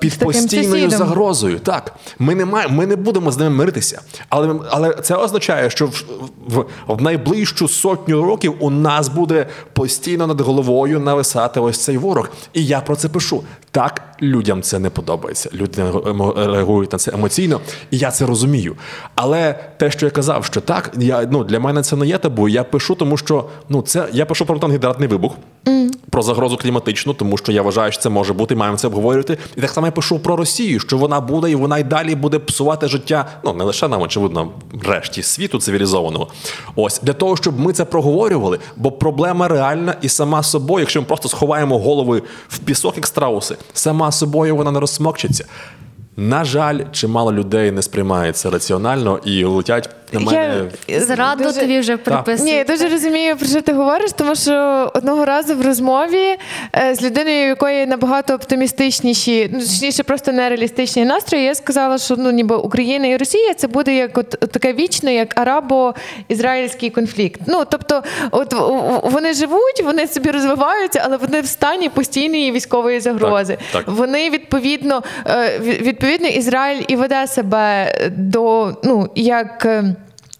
Під таким постійною сусідом. загрозою. Так, ми не маємо, ми не будемо з ними миритися. Але, але це означає, що в, в, в найближчу сотню років у нас буде постійно над головою нависати ось цей ворог. І я про це пишу. Так, людям це не подобається. Люди реагують на це емоційно, і я це розумію. Але те, що я казав, що так, я ну для мене це не є табу. Я пишу, тому що ну це я пишу про гідратний вибух. Про загрозу кліматичну, тому що я вважаю, що це може бути, маємо це обговорювати. І так само я пишу про Росію, що вона буде і вона й далі буде псувати життя. Ну не лише нам, очевидно, решті світу цивілізованого. Ось для того, щоб ми це проговорювали, бо проблема реальна і сама собою, якщо ми просто сховаємо голови в пісок, як страуси, сама собою вона не розсмокчиться. На жаль, чимало людей не сприймає це раціонально і летять на мене. Я- Зраду Дуже- тобі вже приписують. Ні, я дуже розумію, про що ти говориш, тому що одного разу в розмові з людиною, якої набагато оптимістичніші, ну точніше, просто нереалістичні настрої, я сказала, що ну ніби Україна і Росія це буде як от, таке вічне, як арабо-ізраїльський конфлікт. Ну тобто, от вони живуть, вони собі розвиваються, але вони в стані постійної військової загрози. Так, так. Вони відповідно е, відповідно Ізраїль і веде себе до ну як.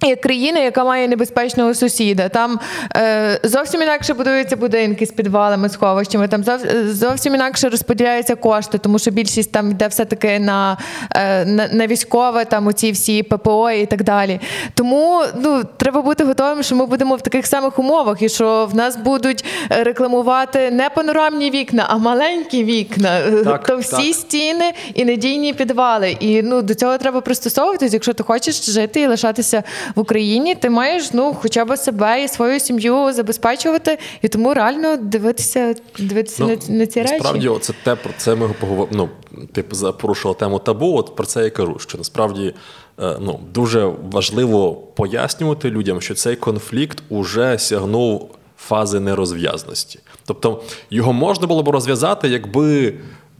Як країна, яка має небезпечного сусіда, там е, зовсім інакше будуються будинки з підвалами, сховищами, там зов, зовсім інакше розподіляються кошти, тому що більшість там йде все-таки на, е, на, на військове, там оці всі ППО і так далі. Тому ну, треба бути готовим, що ми будемо в таких самих умовах, і що в нас будуть рекламувати не панорамні вікна, а маленькі вікна. Так, то всі так. стіни і надійні підвали. І ну до цього треба пристосовуватись. Якщо ти хочеш жити і лишатися в Україні, ти маєш ну хоча б себе і свою сім'ю забезпечувати, і тому реально дивитися, дивитися на, на ці речі. Насправді, це те про це ми поговоримо. Ну, ти за- порушила тему табу. От про це я кажу. Що насправді е, ну, дуже важливо пояснювати людям, що цей конфлікт уже сягнув фази нерозв'язності. Тобто його можна було б розв'язати, якби.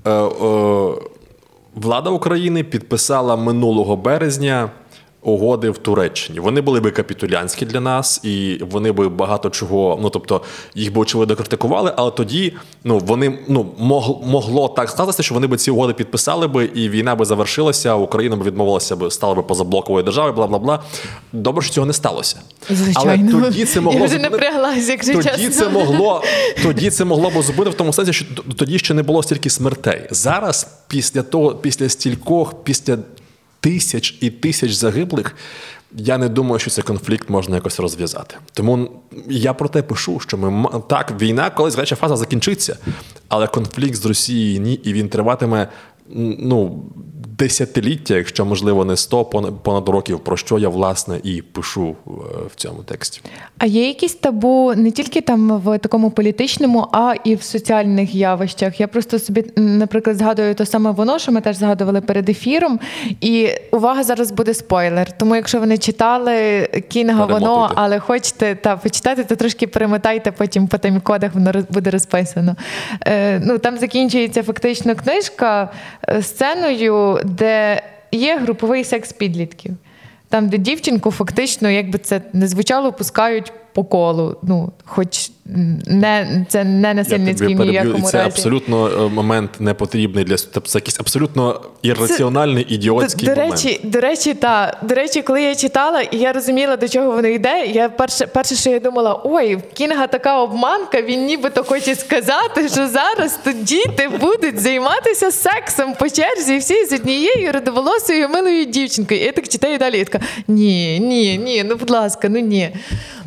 Е, е, Влада України підписала минулого березня угоди в Туреччині. Вони були би капітулянські для нас, і вони би багато чого. Ну тобто їх би очевидно критикували, але тоді ну вони ну мог, могло так статися, що вони би ці угоди підписали би, і війна би завершилася. Україна б відмовилася би, стала би позаблоковою державою, бла бла бла. Добре, що цього не сталося. Звичайно. Але тоді це могло Я вже напряглась, якщо тоді чесно. це могло тоді це могло б зупинити в тому сенсі, що тоді ще не було стільки смертей. Зараз, після того, після стількох, після тисяч і тисяч загиблих. Я не думаю, що цей конфлікт можна якось розв'язати. Тому я про те пишу, що ми так, війна колись гаряча фаза закінчиться, але конфлікт з Росією ні, і він триватиме ну, десятиліття, якщо можливо не сто понад, років, про що я власне і пишу е, в цьому тексті. А є якісь табу не тільки там в такому політичному, а і в соціальних явищах. Я просто собі, наприклад, згадую те саме воно, що ми теж згадували перед ефіром. І увага зараз буде спойлер. Тому якщо ви не читали Кінга воно, але хочете та почитати, то трошки перемотайте потім по тайм-кодах, воно роз- буде розписано. Е, ну там закінчується фактично книжка сценою, де є груповий секс підлітків. Там, де дівчинку фактично, як би це не звучало, пускають по колу. Ну, хоч не це не насильницький в переб'ю. ніякому І це абсолютно е, момент не потрібний для тобто це якийсь абсолютно ірраціональний, ідіотський до, до момент. речі, до речі, та до речі, коли я читала і я розуміла, до чого воно йде. Я перше, перше, що я думала, ой, в Кінга така обманка. Він нібито хоче сказати, що зараз тут діти будуть займатися сексом по черзі, всі з однією родоволосою милою дівчинкою. І я так читаю далі. і така ні, ні, ні, ну будь ласка, ну ні.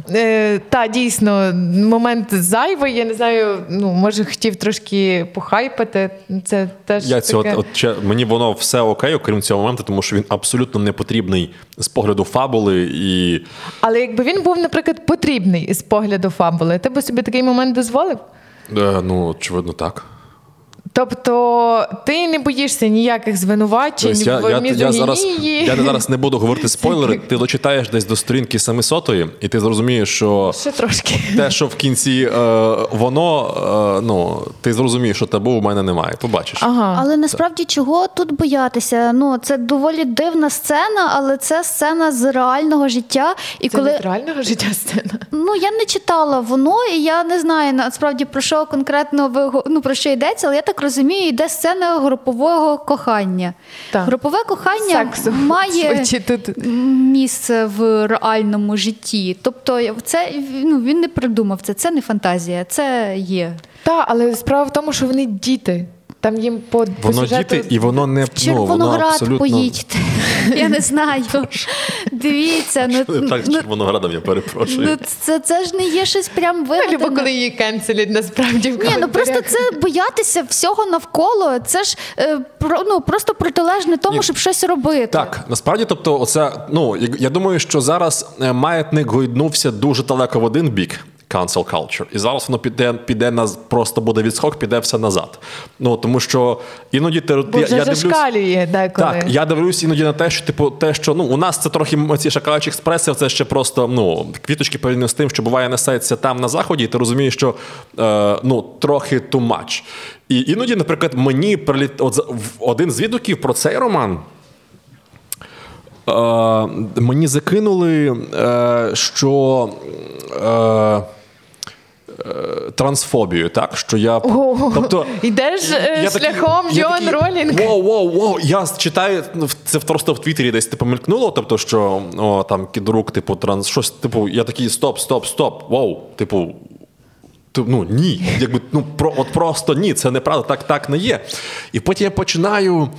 Е, та дійсно, момент зайвий. Я не знаю, ну може хотів трошки похайпати. Це теж Я цього таке. от, ще- мені воно все окей, окрім цього моменту, тому що він абсолютно не потрібний з погляду фабули і. Але якби він був, наприклад, потрібний з погляду фабули, ти би собі такий момент дозволив? Е, ну, очевидно, так. Тобто ти не боїшся ніяких звинувачень Тобто я, в я, я, зараз, я зараз не буду говорити спойлери. Ти дочитаєш десь до сторінки 700 і ти зрозумієш, що Ще трошки. те, що в кінці е, воно, е, ну, ти зрозумієш, що табу у мене немає. Побачиш. Ага. Але насправді чого тут боятися? Ну це доволі дивна сцена, але це сцена з реального життя. І Це коли від реального життя сцена. ну я не читала воно, і я не знаю насправді про що конкретно ви ну, про що йдеться, але я так розумію, йде сцена групового кохання. Так. Групове кохання Сексу. має тут. місце в реальному житті. Тобто, це ну він не придумав це. Це не фантазія, це є. Так, але справа в тому, що вони діти. Там їм по, Воно сюжету... діти, і воно не ну, воно Червоноград абсолютно. поїдьте. Я не знаю. Дивіться, ну, Так, з ну, Червоноградом, я перепрошую. ну це, це ж не є щось прям вигадане. люблю, коли її кенселять насправді в Ні, ну просто це боятися всього навколо. Це ж е, про, ну, просто протилежне тому, Ні. щоб щось робити. Так, насправді, тобто, оце, ну, я- я думаю, що зараз е, маятник гойднувся дуже далеко в один бік. Cancel culture. І зараз воно піде, піде на просто буде відскок, піде все назад. Ну тому що іноді ти Бо вже зашкалює деколи. Так, я дивлюсь іноді на те, що типу, те, що ну у нас це трохи ці шакалачі експреси, це ще просто ну квіточки порівняно з тим, що буває несеться там на заході, і ти розумієш, що е, ну трохи too much. І іноді, наприклад, мені приліт от один з відгуків про цей роман. Е, мені закинули, е, що е, трансфобію, так? Що я. Тобто, Йдеш е, я шляхом я Джоан Ролінг. Воу, воу, воу. Я читаю, ну, це просто в Твіттері десь типу мелькнуло, тобто, що о, там кідрук, типу, транс, щось, типу, я такий стоп, стоп, стоп, воу, типу. Ну ні, якби ну про от просто ні, це неправда, так так не є. І потім я починаю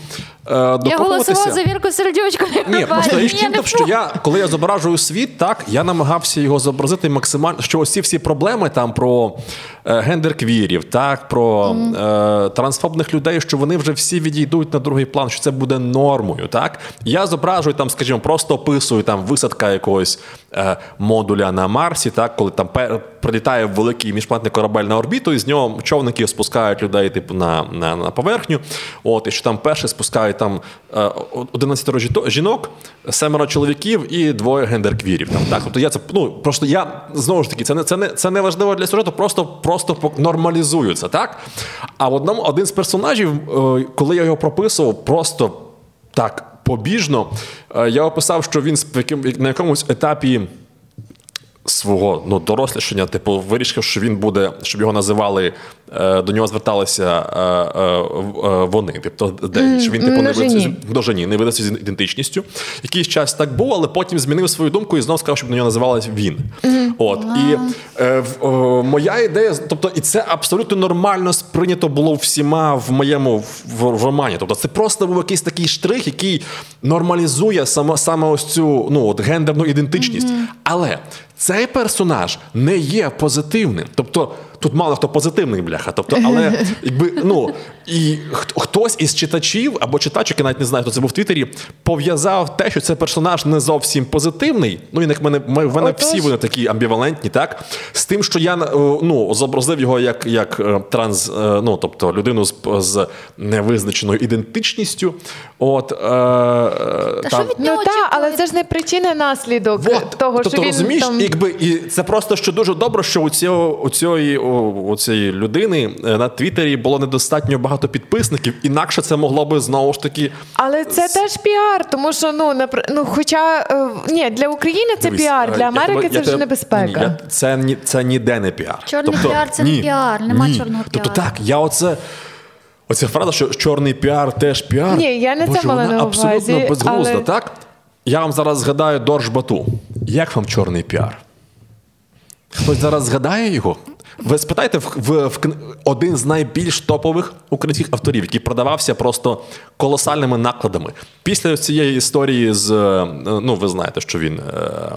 Я голосував за Вірку Сердючку. Ні, просто річ тім, що я, коли я зображую світ, так я намагався його зобразити максимально, що ось ці всі проблеми там про е, гендер-квірів, так про е, трансфобних людей, що вони вже всі відійдуть на другий план, що це буде нормою. Так я зображую там, скажімо, просто описую там висадка якогось е, модуля на Марсі, так коли там пер- прилітає великий міжпланетний корабель на орбіту, і з нього човники спускають людей, типу, на, на, на поверхню. От і що там перше спускають там е, 11 жінок, семеро чоловіків і двоє гендер-квірів. Там так, тобто я це ну просто я знову ж таки, це не це не це не важливо для сюжету, просто просто нормалізую це, так. А в одному один з персонажів, е, коли я його прописував, просто так побіжно, е, я описав, що він на якомусь етапі свого ну, дорослішання, типу, вирішив, що він буде, щоб його називали, е, до нього зверталися е, е, вони. Тобто, де, що він типу, не видався множині, не видався з ідентичністю. Якийсь час так був, але потім змінив свою думку і знову сказав, щоб до нього називалась він. От. І е, моя ідея, тобто, і це абсолютно нормально сприйнято було всіма в моєму в, в, в романі. Тобто, це просто був якийсь такий штрих, який нормалізує саме, саме ось цю ну, от, гендерну ідентичність. Але цей персонаж не є позитивним. Тобто, тут мало хто позитивний бляха. Тобто, але якби ну і хтось із читачів або читачок, я навіть не знаю, хто це був в Твіттері, пов'язав те, що цей персонаж не зовсім позитивний. Ну і як мене ми- в мене всі вони такі амбівалентні, так з тим, що я е, ну зобразив його як, як е, транс, е, ну тобто людину з, з невизначеною ідентичністю. От е, Та що там, від Ну нього так, але це ж не причина наслідок Вот. того, тобто, що він розумієш, там... якби і це просто що дуже добре, що у цього у цієї у, цієї людини е, на Твіттері було недостатньо багато підписників, інакше це могло би знову ж таки. Але це теж піар, тому що ну напр... ну, хоча е, ні, для України це Дивись, піар, е, для Америки тебе- це я вже небезпека. Ні, я, це ні, це ніде не піар. Чорний піар це не піар, нема ні. чорного Тобто так, я оце. Оця фраза, що чорний піар теж піар. Ні, я не це мала вона на абсолютно увазі, безглузда, але- так? Я вам зараз згадаю Дорж Бату. Як вам чорний піар? Хтось зараз згадає його? Ви спитайте в, в, в один з найбільш топових українських авторів, який продавався просто колосальними накладами. Після цієї історії з е, ну, ви знаєте, що він. е,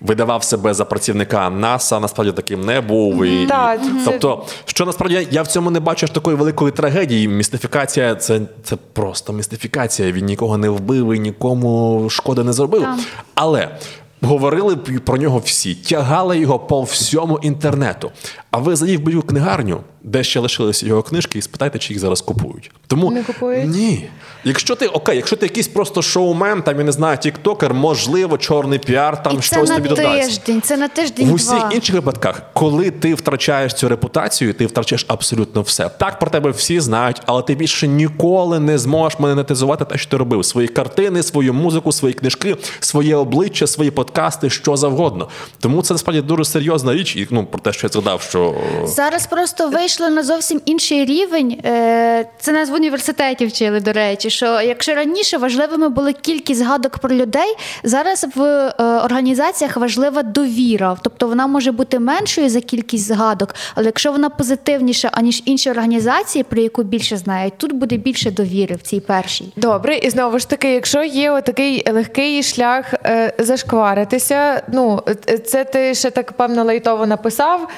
видавав себе за працівника НАСА, насправді таким не був. І, Так, і, тобто, що насправді я, в цьому не бачу аж такої великої трагедії. Містифікація це, це просто містифікація. Він нікого не вбив і нікому шкоди не зробив. Так. Але говорили про нього всі, тягали його по всьому інтернету. А ви зайдіть в любу книгарню, де ще лишилися його книжки, і спитайте, чи їх зараз купують. Тому Не купують? ні. Якщо ти окей, якщо ти якийсь просто шоумен, там я не знаю, тіктокер, можливо, чорний піар, там І це щось на тобі додасть. тиждень, це на тиждень. В усіх два. інших випадках, коли ти втрачаєш цю репутацію, ти втрачаєш абсолютно все. Так про тебе всі знають, але ти більше ніколи не зможеш монетизувати те, що ти робив. Свої картини, свою музику, свої книжки, своє обличчя, свої подкасти, що завгодно. Тому це насправді дуже серйозна річ, і ну про те, що я згадав, що Зараз просто вийшло на зовсім інший рівень. Е, Це нас в університеті вчили, до речі. Що якщо раніше важливими були кількість згадок про людей, зараз в е, організаціях важлива довіра. Тобто вона може бути меншою за кількість згадок, але якщо вона позитивніша, аніж інші організації, про яку більше знають, тут буде більше довіри в цій першій. Добре, і знову ж таки, якщо є такий легкий шлях е, зашкваритися, ну це ти ще так певно лайтово написав,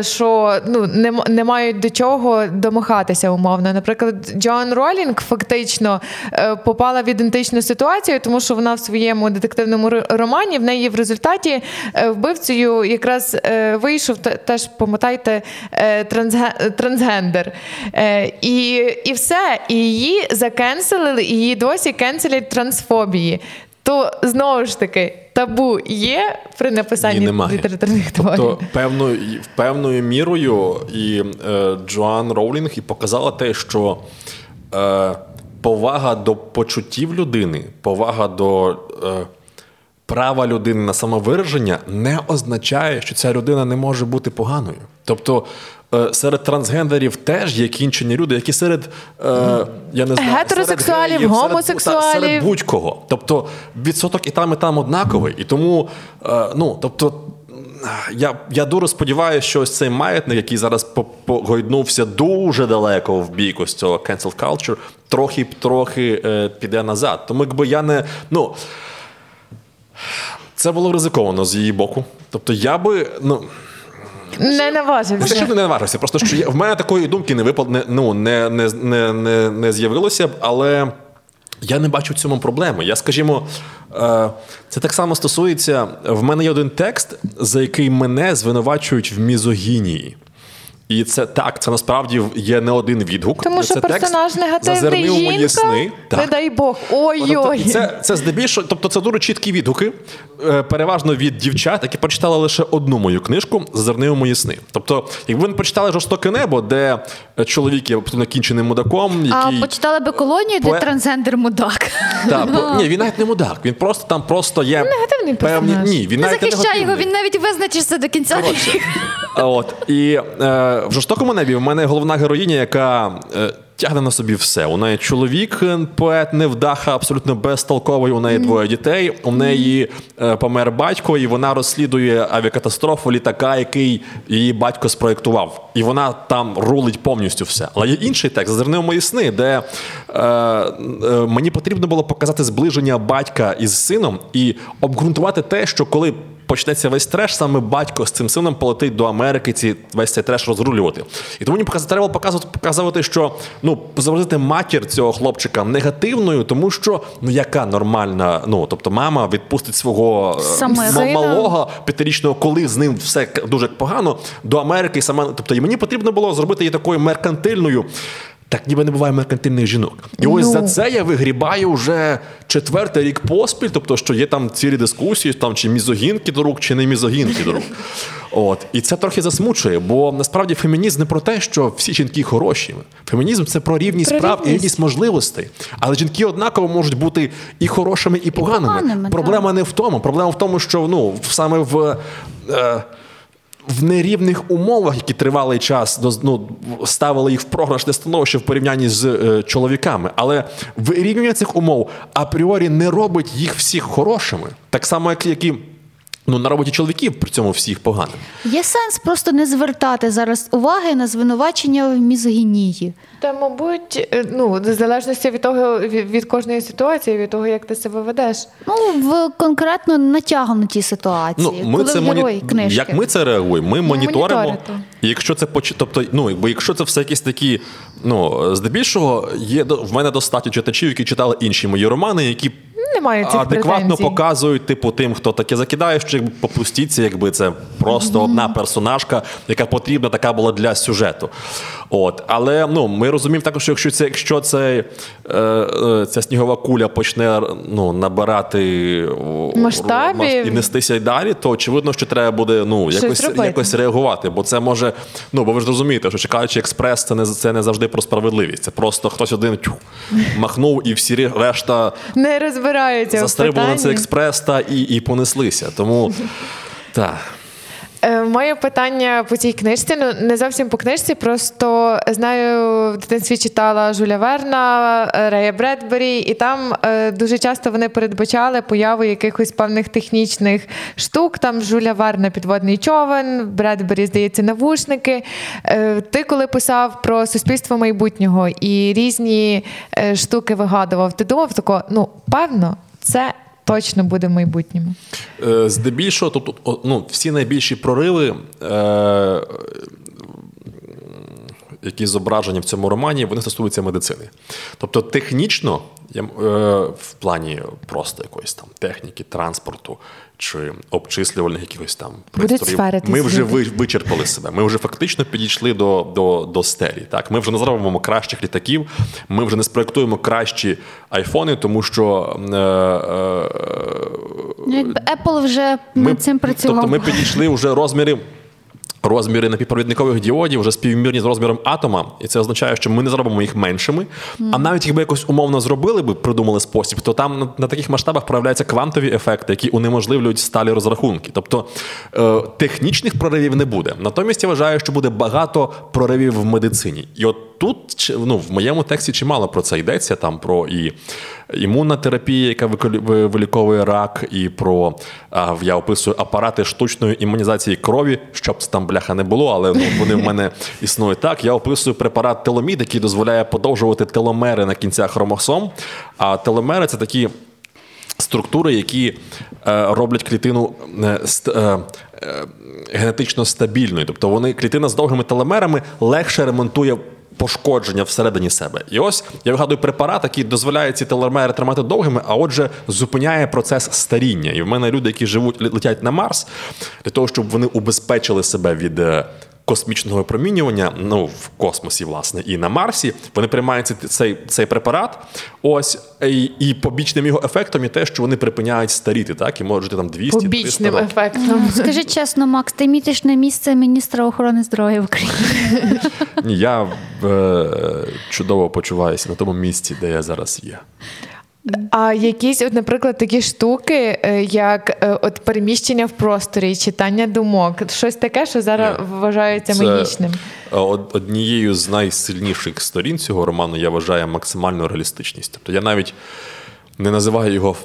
що ну не, мають до чого домахатися умовно. Наприклад, Джоан Ролінг фактично е, попала в ідентичну ситуацію, тому що вона в своєму детективному романі в неї в результаті е, вбивцею якраз е, вийшов теж, пам'ятайте, трансгендер. І, і все. І її закенселили, і її досі кенселять трансфобії. То знову ж таки табу є при написанні Ні, немає. літературних творів. Тобто певною, певною мірою і е, Джоан Роулінг і показала те, що е, повага до почуттів людини, повага до е, права людини на самовираження не означає, що ця людина не може бути поганою. Тобто. Е, Серед трансгендерів теж є кінчені люди, які серед е, я не знаю, Гетеросексуалів, серед геїв, гомосексуалів. серед будь-кого. Тобто відсоток і там, і там однаковий. І тому, е, ну тобто, я, я дуже сподіваюся, що ось цей маятник, який зараз по- погойднувся дуже далеко в бік ось цього cancel culture, трохи трохи е, піде назад. Тому якби я не. ну... Це було ризиковано з її боку. Тобто я би. ну... Не наважився. те, що не наважився, просто що я, в мене такої думки не випад, не, ну, не, не, не, не, не з'явилося б, але я не бачу в цьому проблеми. Я, скажімо, е, це так само стосується. В мене є один текст, за який мене звинувачують в мізогінії. І це так, це насправді є не один відгук. Тому що це текст персонаж негативний «Зазирни у мої жінка, сни». не дай Бог. Тобто, Ой-ой. і це, це здебільшого, тобто це дуже чіткі відгуки, е, переважно від дівчат, які прочитали лише одну мою книжку Зазирни у мої сни. Тобто, якби ви почитали жорстоке небо, де е, чоловік є абсолютно кінченим мудаком, А почитали би колонію, де Поe- трансгендер мудак. Та, по- ні, він навіть не мудак. Він просто там просто є Негативний певні. персонаж. Ні, він Не навіть не захищай його, він навіть визначиться до кінця. А От і е, в жорстокому небі в мене головна героїня, яка е, тягне на собі все. У неї чоловік, е, поет, невдаха, абсолютно безтолковий. У неї двоє дітей. У неї е, помер батько, і вона розслідує авіакатастрофу літака, який її батько спроєктував. І вона там рулить повністю все. Але є інший текст «Зазирни мої сни, де е, е, мені потрібно було показати зближення батька із сином і обґрунтувати те, що коли почнеться весь треш, саме батько з цим сином полетить до Америки, ці весь цей треш розрулювати. І тому мені треба показувати, показувати, що ну зобразити матір цього хлопчика негативною, тому що ну яка нормальна, ну тобто мама відпустить свого е, Саме малого п'ятирічного, коли з ним все дуже погано до Америки. Саме тобто, і мені потрібно було зробити її такою меркантильною. Так ніби не буває меркантильних жінок. І ось Ну. за це я вигрібаю вже четвертий рік поспіль, тобто, що є там цілі дискусії, там чи мізогінки до рук, чи не мізогінки до рук. От. І це трохи засмучує, бо насправді фемінізм не про те, що всі жінки хороші. Фемінізм це про рівність Про прав і рівність. рівність можливостей. Але жінки однаково можуть бути і хорошими, і поганими. поганими, Проблема не в тому. Проблема в тому, що ну, саме в. Е, в нерівних умовах, які тривалий час ну, ставили їх в програшне становище в порівнянні з е, чоловіками. Але вирівнювання цих умов апріорі не робить їх всіх хорошими. Так само, як, як і ну, на роботі чоловіків при цьому всіх поганим. Є сенс просто не звертати зараз уваги на звинувачення в мізогінії. Та, мабуть, е, ну, в залежності від того, від, від кожної ситуації, від того, як ти себе ведеш. Ну, в конкретно натягнутій ситуації, Ну, ми коли це герой моні... книжки. Як ми це реагуємо? Ми моніторимо. моніторите. І якщо це поч... тобто, ну, якби якщо це все якісь такі, ну здебільшого, є до- в мене достатньо читачів, які читали інші мої романи, які Немає цих адекватно претензій. показують, типу, тим, хто таке закидає, що якби попустіться, якби це просто одна персонажка, яка потрібна, така була для сюжету. От, але ну ми розуміємо також, що якщо це, якщо це е, е, ця снігова куля почне ну набирати Масштабів. і нестися й далі, то очевидно, що треба буде ну якось, робити. якось реагувати, бо це може. Ну бо ви ж розумієте, що чекаючи експрес, це не це не завжди про справедливість. Це просто хтось один тюх, махнув, і всі решта Не розбираються застрибнули на цей експрес та і, і понеслися. Тому так. Е, Моє питання по цій книжці, ну не зовсім по книжці, просто знаю, в дитинстві читала Жуля Верна, е, Рея Бредбері, і там е, дуже часто вони передбачали появу якихось певних технічних штук. Там Жуля Верна підводний човен, Бредбері, здається, навушники. Ти коли писав про суспільство майбутнього і різні штуки вигадував, ти думав тако, ну певно, це точно буде в майбутньому. Е, Здебільшого, тобто, ну, всі найбільші прориви, е, які зображені в цьому романі, вони стосуються медицини. Тобто, технічно, я, е, в плані просто якоїсь там техніки, транспорту чи обчислювальних якихось там пристроїв, ми вже вичерпали себе. Ми вже фактично підійшли до, до, до стелі. Так? Ми вже не зробимо кращих літаків, ми вже не спроектуємо кращі айфони, тому що. Е, е, Ну, Apple вже ми, над цим працював. Тобто ми підійшли вже розміри. Розміри напівпровідникових діодів вже співмірні з розміром атома, і це означає, що ми не зробимо їх меншими. А навіть якби якось умовно зробили би, придумали спосіб, то там на, на таких масштабах проявляються квантові ефекти, які унеможливлюють сталі розрахунки. Тобто е, технічних проривів не буде. Натомість я вважаю, що буде багато проривів в медицині. І от тут ну, в моєму тексті чимало про це йдеться. Там про і імунна терапія, яка виліковує рак, і про я описую апарати штучної імунізації крові, щоб це бляха не було, але ну, вони в мене існують так. Я описую препарат теломід, який дозволяє подовжувати теломери на кінцях хромосом. А теломери це такі. Структури, які е, роблять клітину е, е, е, генетично стабільною, тобто вони клітина з довгими телемерами легше ремонтує пошкодження всередині себе. І ось я вигадую препарат, який дозволяє ці телемери тримати довгими, а отже, зупиняє процес старіння. І в мене люди, які живуть летять на Марс, для того, щоб вони убезпечили себе від. Космічного випромінювання, ну в космосі, власне, і на Марсі вони приймають цей, цей, цей препарат. Ось і, і побічним його ефектом є те, що вони припиняють старіти, так і можуть там 200 300 Побічним років. ефектом. Скажи чесно, Макс, ти мітиш на місце міністра охорони здоров'я в Україні. Ні, я е, чудово почуваюся на тому місці, де я зараз є. А якісь, от, наприклад, такі штуки, е, як е, от переміщення в просторі, читання думок, щось таке, що зараз Ні. вважається Це, магічним. е, Однією з найсильніших сторін цього роману я вважаю максимальну реалістичність. Тобто я навіть не називаю його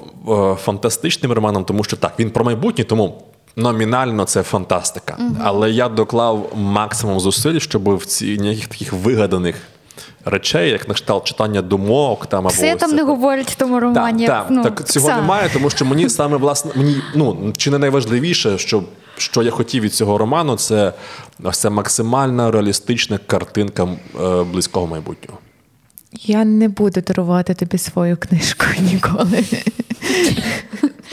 фантастичним романом, тому що так, він про майбутнє, тому. Номінально це фантастика. Але я доклав максимум зусиль, щоб в ці ніяких таких вигаданих речей, як на кшталт читання думок, там або Все ось там не там. говорять в тому романі. Так, так, ну, так цього немає, тому що мені саме власне мені ну чи не найважливіше, що, що я хотів від цього роману, це ось ця максимальна реалістична картинка е, близького майбутнього. Я не буду дарувати тобі свою книжку ніколи.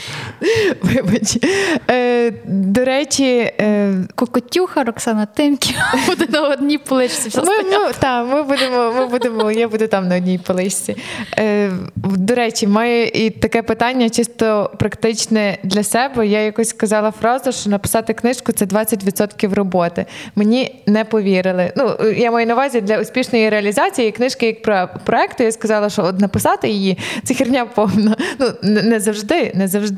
Вибач. Е, до речі, е, Кокотюха, Роксана Тимків буде на одній поличці. Все ми, ми, та, ми будемо, ми будемо, я буду там на одній поличці. Е, до речі, маю і таке питання чисто практичне для себе. Я якось сказала фразу, що написати книжку це 20% роботи. Мені не повірили. Ну, я маю на увазі для успішної реалізації книжки як про- проекту. Я сказала, що от написати її це херня повна. Ну, не завжди, не завжди.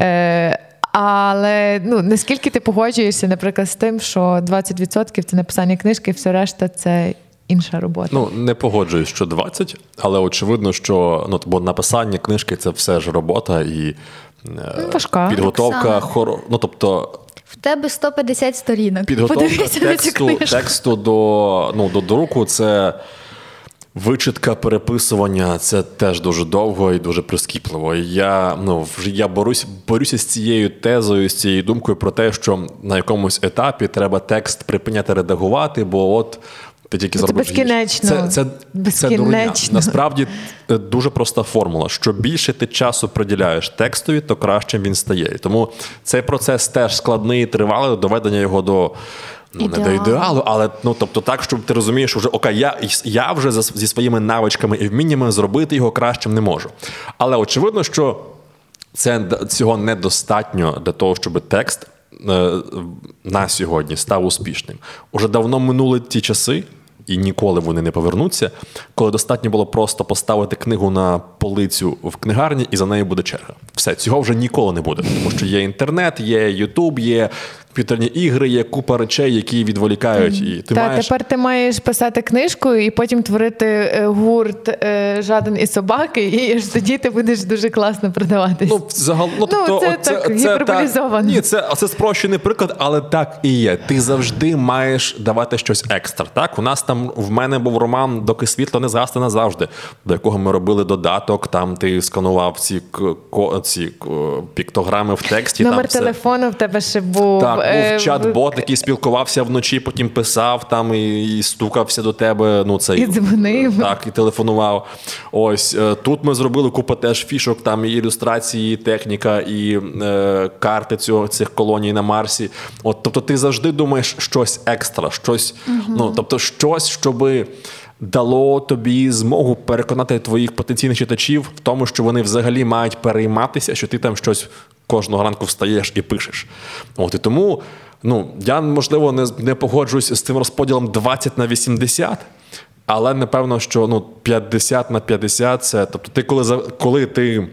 Е, але ну наскільки ти погоджуєшся, наприклад, з тим, що 20% це написання книжки, все решта це інша робота. Ну не погоджуюсь, що 20, але очевидно, що ну бо написання книжки це все ж робота, і е, Ну, важка. підготовка хоро... Ну, тобто, В тебе 150 сторінок. підготовка тексту, тексту до, ну, до друку це вичитка, переписування. Це теж дуже довго і дуже прискіпливо. Я, ну, вже я борюсь, борюся з цією тезою, з цією думкою про те, що на якомусь етапі треба текст припиняти редагувати, бо от. Ти тільки Це зробив безкінечно. Це, це, це дурня. Насправді е, дуже проста формула. Що більше ти часу приділяєш текстові, то кращим він стає. Тому цей процес теж складний і тривалий, доведення його до. Ну, не до Ідеалу. ідеалу, але ну тобто так, щоб ти розумієш, що вже окей, я, я вже зі своїми навичками і вміннями зробити його кращим не можу. Але очевидно, що це цього недостатньо для того, щоб текст е, на сьогодні став успішним. Уже давно минули ті часи, і ніколи вони не повернуться, коли достатньо було просто поставити книгу на полицю в книгарні, і за нею буде черга. Все, цього вже ніколи не буде, тому що є інтернет, є Ютуб, є комп'ютерні ігри, є купа речей, які відволікають. І ти Та маєш тепер ти маєш писати книжку і потім творити е, гурт е, жаден і собаки, і аж тоді ти будеш дуже класно продаватись. Ну, загал... ну, Ну, тобто, це от так гіперболізовано. Ні, це, це спрощений приклад, але так і є. Ти завжди маєш давати щось екстра. Так, у нас там в мене був роман, доки світло не згасне назавжди, до якого ми робили додаток. Там ти сканував ці, ці к- піктограми в тексті. Номер там все. телефону в тебе ще був. Так, е, був чат-бот, який спілкувався вночі, потім писав там і, і стукався до тебе. Ну, це І дзвонив. Так, і телефонував. Ось е, тут ми зробили купу теж фішок, там і ілюстрації, і техніка, і е, карти цього цих колоній на Марсі. От, тобто, ти завжди думаєш щось екстра, щось, ну тобто, щось, щоби. Дало тобі змогу переконати твоїх потенційних читачів в тому, що вони взагалі мають перейматися, що ти там щось кожного ранку встаєш і пишеш. От і тому, ну я можливо не, не погоджуюсь з цим розподілом 20 на 80, але напевно, що ну 50 на 50 це. Тобто, ти коли коли ти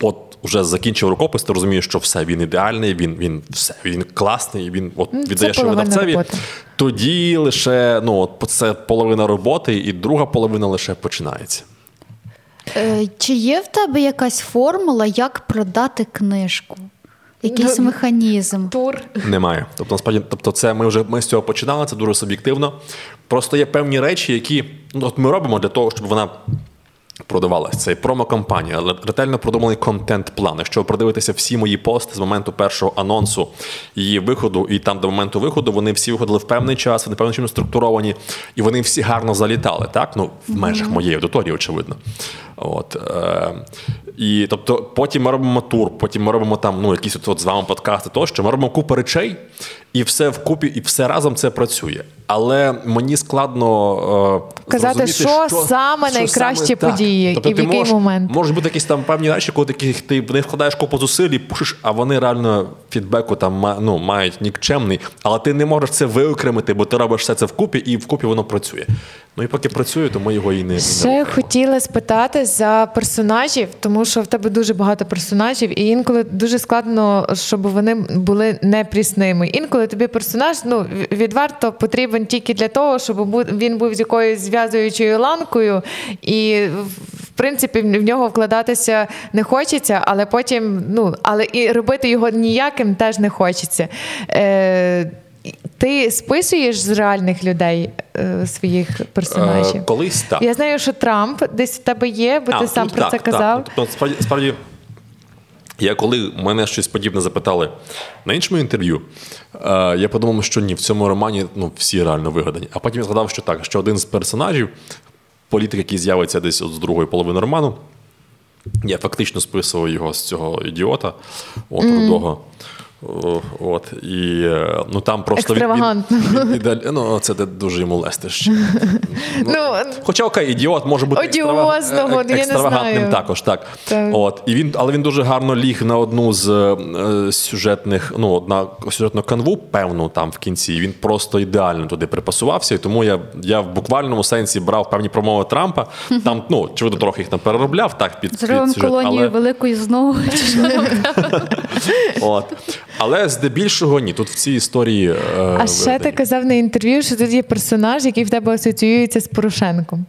от вже закінчив рукопис, ти розумієш, що все, він ідеальний, він, він все, він класний, він от Ну, його половина видавцеві. роботи. Тоді лише ну, от це половина роботи, і друга половина лише починається. Е, Чи є в тебе якась формула, як продати книжку? Якийсь Ну, механізм? Тур. Немає. Тобто, насправді, тобто, це ми вже ми з цього починали, це дуже суб'єктивно. Просто є певні речі, які ну, от ми робимо для того, щоб вона продавалась. Це промо-кампанія, ретельно продуманий контент-план. Якщо ви продивитеся всі мої пости з моменту першого анонсу її виходу, і там до моменту виходу вони всі виходили в певний час, вони певним чином структуровані, і вони всі гарно залітали, так? Ну, в межах моєї аудиторії, очевидно. От, е, і тобто, потім ми робимо тур, потім ми робимо там ну, якісь от, от з вами подкасти, тощо. Ми робимо купу речей, і все вкупі, і все разом це працює. Але мені складно е, Казати, зрозуміти, що саме найкращі так. події тобто і в який можеш, момент. Можуть бути якісь там певні речі, коли ти в них вкладаєш купу зусиль і пушиш, а вони реально фідбеку там ну, мають нікчемний, але ти не можеш це виокремити, бо ти робиш все це вкупі, і вкупі воно працює. Ну і поки працює, то ми його і не, і не хотіла спитати за персонажів, тому що в тебе дуже багато персонажів, і інколи дуже складно, щоб вони були непрісними. Інколи тобі персонаж ну відверто потрібен тільки для того, щоб він був з якоюсь зв'язуючою ланкою, і в- в принципі в нього вкладатися не хочеться, але потім ну але і робити його ніяким теж не хочеться. Е, ти списуєш з реальних людей е, своїх персонажів? Е, колись так. Я знаю, що Трамп десь в тебе є, бо ти сам про так, це так. казав. Тобто, справді, справді, я коли мене щось подібне запитали на іншому інтерв'ю, е, я подумав, що ні, в цьому романі ну, всі реально вигадані. А потім я згадав, що так, що один з персонажів, політик, який з'явиться десь от з другої половини роману, я фактично списував його з цього ідіота, от рудого. От, і е, ну там просто Екстравагантно. Він, він, ідеаль- ну, це ти дуже йому лестиш. Ну, Хоча окей, ідіот може бути Одіозного, екстрава- я не екстравагантним знаю. також, так. Так. От, і він, але він дуже гарно ліг на одну з е, сюжетних, ну, на сюжетну канву, певну там в кінці. Він просто ідеально туди припасувався. І тому я, я в буквальному сенсі брав певні промови Трампа. Там, ну, очевидно, трохи їх там переробляв так під, під сюжет. колонію Але, великою знову. от. Але здебільшого ні. Тут в цій історії. е, а ще ти казав на інтерв'ю, що тут є персонаж, який в тебе асоціюється з Порошенком.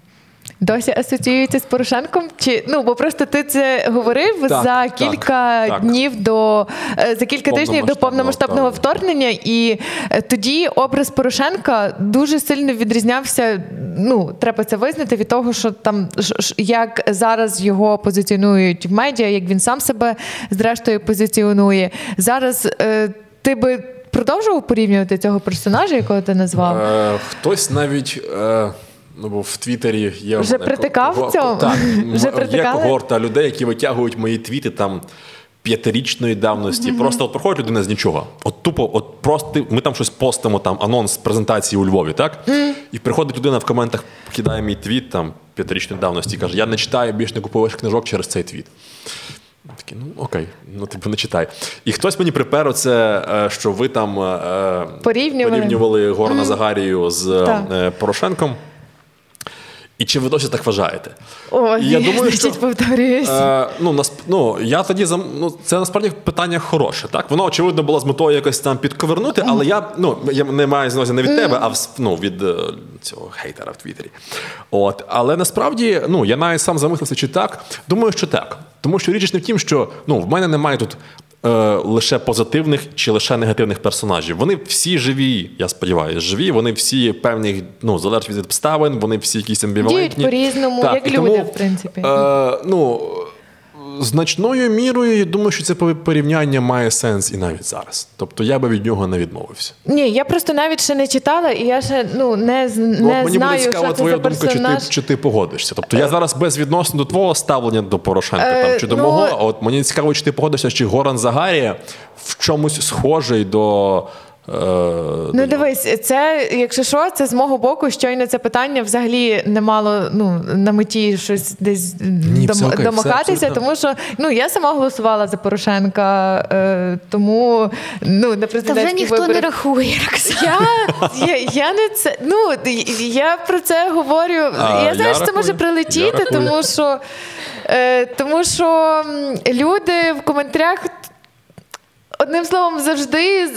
Досі асоціюється з Порошенком? Чи ну бо просто ти це говорив Так, за кілька так. днів до е, за кілька тижнів до Повномасштабного вторгнення, і е, тоді образ Порошенка дуже сильно відрізнявся. Ну треба це визнати від того, що там як зараз його позиціонують в медіа, як він сам себе зрештою позиціонує. Зараз е, ти би продовжував порівнювати цього персонажа, якого ти назвав? Е, хтось навіть. Е, Ну, бо в Твіттері є Вже мене притикав кого- в цьому? Так, Вже є когорта людей, які витягують мої твіти там п'ятирічної давності. Просто от проходить людина з нічого. От тупо, от просто ми там щось постимо, там анонс презентації у Львові, так? І приходить людина в коментах, кидає мій твіт там п'ятирічної давності і каже: Я не читаю, більш не купую ваших книжок через цей твіт. Такий, ну окей, ну типу не читай. І хтось мені припер оце, е, що ви там е, Порівнювали. порівнювали Горна Загарію з Так. е, Порошенком. І чи ви досі так вважаєте? О, я думаю, значить, що. Е, ну, насп... ну, я тоді зам... ну, це насправді питання хороше. Так? Воно, очевидно, було з метою якось там підковернути, але я, ну, я не маю з увазі не від тебе, а в... ну, від е, цього хейтера в Твіттері. От. Але насправді, ну, я навіть сам замислився, чи так. Думаю, що так. Тому що річ не в тім, що ну, в мене немає тут. Е, Лише позитивних чи лише негативних персонажів. Вони всі живі, я сподіваюся, живі. Вони всі певні, ну залежить від обставин, вони всі якісь амбівалентні. Діють по-різному, як і люди, тому, в принципі. Е, ну, значною мірою, я думаю, що це порівняння має сенс і навіть зараз. Тобто я би від нього не відмовився. Ні, я просто навіть ще не читала, і я ще ну не, Ну, от мені знаю, буде що це твоя за думка, чи ти, чи ти погодишся. Тобто я зараз безвідносно до твого ставлення до Порошенка Е, там, чи до ну- мого. От мені цікаво, чи ти погодишся, чи Горан Загарія в чомусь схожий до. Е, Ну дивись, це якщо що, це з мого боку, щойно це питання взагалі не мало ну на меті щось десь Ні, дом- окей, все домагатися, тому що ну я сама голосувала за Порошенка, е, тому ну на Та вже ніхто не рахує, Роксана. Я, я, я не це. Ну я про це говорю. А, я знаю, я що це може прилетіти, тому що, е, тому що люди в коментарях. Одним словом, завжди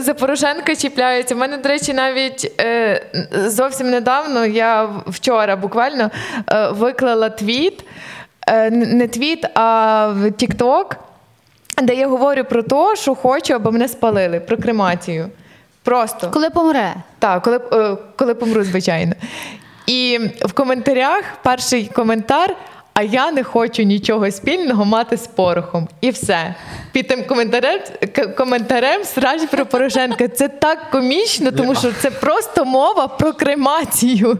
за, Порошенка чіпляються. У мене, до речі, навіть е, зовсім недавно, я вчора буквально е, виклала твіт, е, не твіт, а в TikTok, де я говорю про те, що хочу, аби мене спалили, про кремацію. Просто. Коли помре. Так, коли, коли помру, звичайно. І в коментарях перший коментар. А я не хочу нічого спільного мати з порохом. І все. Під тим коментарем, коментарем срач про Порошенка. Це так комічно, тому що це просто мова про кремацію.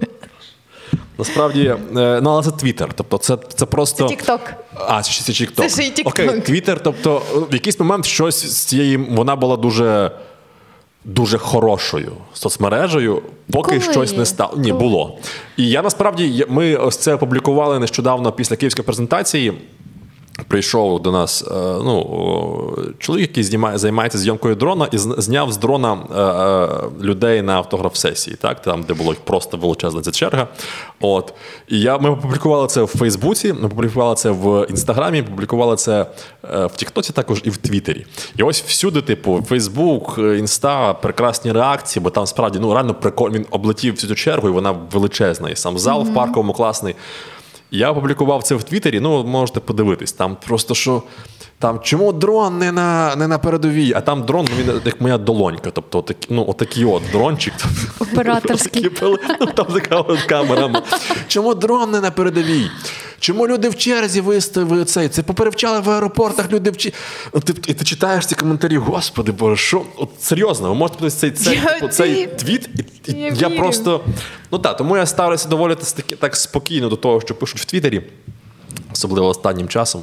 Насправді, е, ну але це Твіттер. Тобто, це, це просто. Це TikTok. А, це, це TikTok. Це ще й TikTok. Окей, Твіттер, тобто, в якийсь момент щось з цієї. Вона була дуже. Дуже хорошою соцмережею, поки Коли? щось не стало. Ні, було. І я насправді ми ось це опублікували нещодавно після київської презентації. Прийшов до нас е, ну, чоловік, який знімає, займається зйомкою дрона, і зняв з дрона е, е, людей на автограф-сесії, так? там, де було просто величезна ця черга. От. І я, ми опублікували це в Фейсбуці, ми опублікували це в Інстаграмі, опублікували це в Тіктоці також і в Твіттері. І ось всюди, типу, Фейсбук, Інста, прекрасні реакції, бо там справді ну, реально прикольно. Він облетів всю цю чергу, і вона величезна. І сам зал в парковому класний. Я опублікував це в Твіттері, ну можете подивитись. Там просто що. Там чому дрон не на не на передовій, а там дрон ну, він як моя долонька. Тобто отак, ну, отакий от дрончик. Операторський. Ну, там така от камера. Чому дрон не на передовій? Чому люди в черзі виставили цей? Це поперевчали в аеропортах люди в черзі. Ти, і ти читаєш ці коментарі, господи Боже, що? От серйозно, ви можете подивитися цей, цей, Я типу, цей твіт, і, і Я я, просто. Ну так, тому я ставлюся доволі так, так спокійно до того, що пишуть в Твіттері, особливо останнім часом.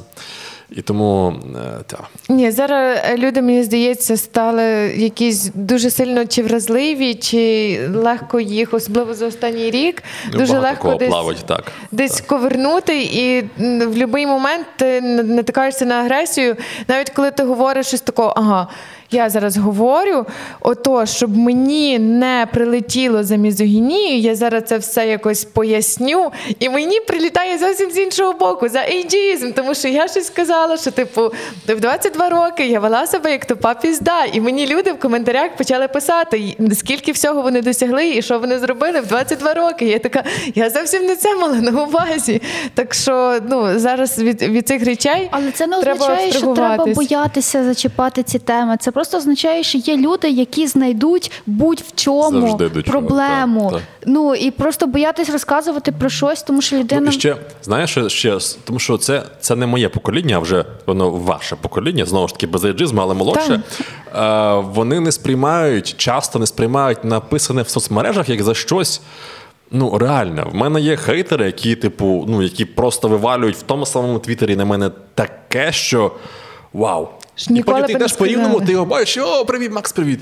І тому е, так. Ні, зараз е, люди, мені здається, стали якісь дуже сильно чи вразливі, чи легко їх, особливо за останній рік, Ну, дуже багато легко десь, плавать, так. десь ковернути, і в будь-який момент ти натикаєшся на агресію, навіть коли ти говориш щось такого, ага. Я зараз говорю, ото, щоб мені не прилетіло за мізогінію, я зараз це все якось поясню, і мені прилітає зовсім з іншого боку за ейджізм, тому що я щось сказала, що типу в 22 роки я вела себе як тупа пізда, і мені люди в коментарях почали писати, скільки всього вони досягли і що вони зробили в 22 роки. Я така, я зовсім не це мала на увазі. Так що ну зараз від, від цих речей Але це не треба означає, що треба боятися зачіпати ці теми. Це просто означає, що є люди, які знайдуть будь-в чому Завжди чого, проблему. так, так. Ну і просто боятись розказувати про щось, тому що людина Ну, і ще, знаєш, ще, ще, тому що це, це не моє покоління, а вже воно ваше покоління, знову ж таки, без ейджизму, але молодше. Е, вони не сприймають, часто не сприймають написане в соцмережах як за щось. Ну, реально, в мене є хейтери, які, типу, ну, які просто вивалюють в тому самому твіттері на мене таке, що вау. Ж І потім ти йдеш по рівному, ти його бачиш, о, привіт, Макс, привіт.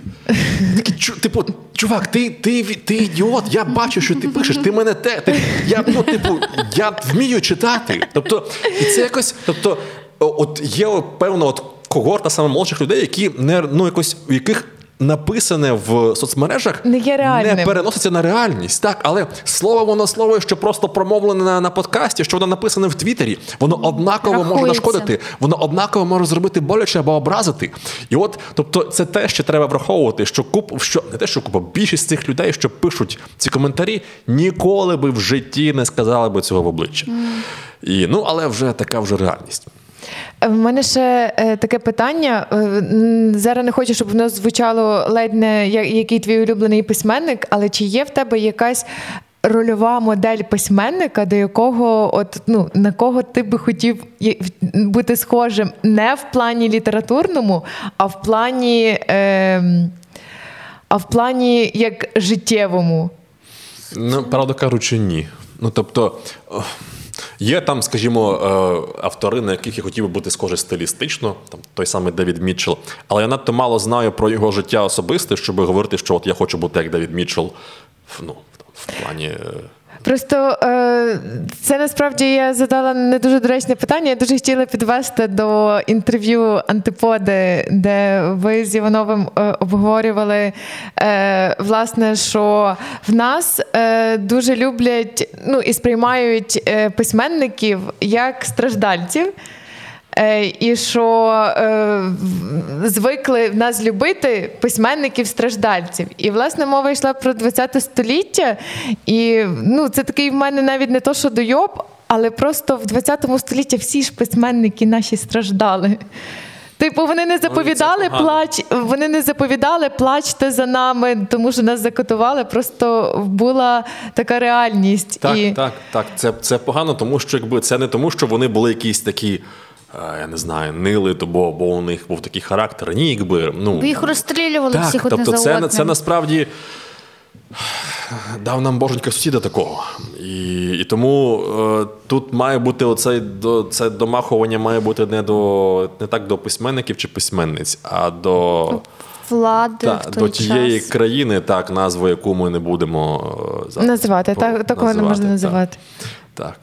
Чу, типу, чувак, ти, ти, ти ідіот, я бачу, що ти пишеш, ти мене те. Ти, я, ну, типу, я вмію читати. Тобто, і це якось, тобто, от є певна от когорта саме молодших людей, які не ну якось у яких. Написане в соцмережах Не є реальним. не переноситься на реальність, так, але слово воно слово, що просто промовлене на, на подкасті, що воно написане в Твіттері, воно однаково може нашкодити воно однаково може зробити боляче або образити. І от, тобто, це те, що треба враховувати, що куп, що не те, що купа, більшість цих людей, що пишуть ці коментарі, ніколи би в житті не сказали би цього в обличчя. І, ну, але вже така вже реальність. В мене ще е, таке питання. Е, Зараз не хочу, щоб воно звучало ледь не який твій улюблений письменник, але чи є в тебе якась рольова модель письменника, до якого от ну на кого ти би хотів бути схожим не в плані літературному, а в плані, е, а в плані як життєвому? Ну, правду кажучи, ні. Ну, тобто. Є там, скажімо, е, автори, на яких я хотів би бути схожий стилістично, там той самий Девід Мітчелл. Але я надто мало знаю про його життя особисте, щоб говорити, що от я хочу бути як Девід Мітчелл ну, в плані. Просто е, це насправді я задала не дуже доречне питання. Я дуже хотіла підвести до інтерв'ю Антиподи, де ви з Івановим е, обговорювали е, власне, що в нас дуже люблять ну і сприймають письменників як страждальців. Е, І що е, звикли в нас любити письменників-страждальців. І власне мова йшла про ХХ століття. І ну, це такий в мене навіть не то, що дойоб, але просто в ХХ столітті всі ж письменники наші страждали. Типу, вони не заповідали погано. плач, вони не заповідали плачте за нами, тому що нас закатували. Просто була така реальність. Так, і... так, так. Це, це погано, тому що якби це не тому, що вони були якісь такі. Я не знаю, нили, то бо, бо у них був такий характер. Ні, якби ну бо їх розстрілювали так, всіх одне тобто за це, одним. це насправді дав нам боженька сусіда такого. І, і тому е, тут має бути оцей до це домахування має бути не до не так до письменників чи письменниць, а до, влади та, в той до тієї час. країни, так, назву, яку ми не будемо е, зараз Називати. по- Так, такого не можна називати. Так.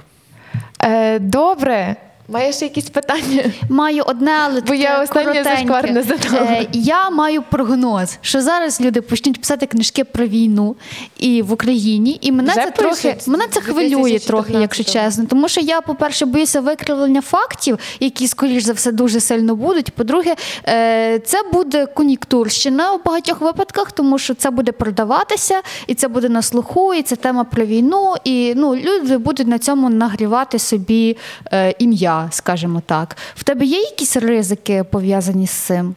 Е, добре. Маєш якісь питання? Маю одне, але Бо я останнє коротеньке. зашкварне задала. Е, Я маю прогноз, що зараз люди почнуть писати книжки про війну і в Україні, і мене Вже це трохи мене це хвилює трохи, якщо чесно. Тому що я, по-перше, боюся викривлення фактів, які, скоріш за все, дуже сильно будуть. По-друге, е, це буде кон'юнктурщина у багатьох випадках, тому що це буде продаватися, і це буде на слуху, і це тема про війну. І ну, люди будуть на цьому нагрівати собі е, скажімо так. В тебе є якісь ризики пов'язані з цим?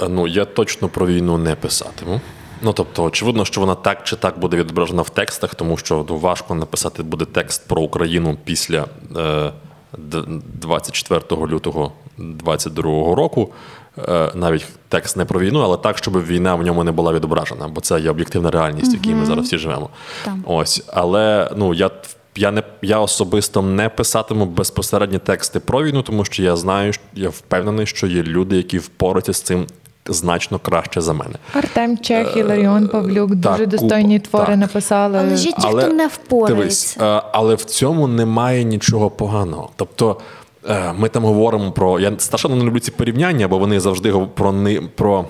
Е, Ну, я точно про війну не писатиму. Ну, тобто, очевидно, що вона так чи так буде відображена в текстах, тому що ну, важко написати буде текст про Україну після е, 24 лютого 22 року. Е, навіть текст не про війну, але так, щоб війна в ньому не була відображена, бо це є об'єктивна реальність, в якій ми зараз всі живемо. Так. Ось, але ну я. Я не я особисто не писатиму безпосередні тексти про війну, тому що я знаю, що- я впевнений, що є люди, які впораються з цим значно краще за мене. Артем Чех, Іларіон Павлюк так, дуже достойні купа, твори так. написали. Але ж є ті, хто не впорається. е, але в цьому немає нічого поганого. Тобто, е, ми там говоримо про. Я страшенно не люблю ці порівняння, бо вони завжди про про.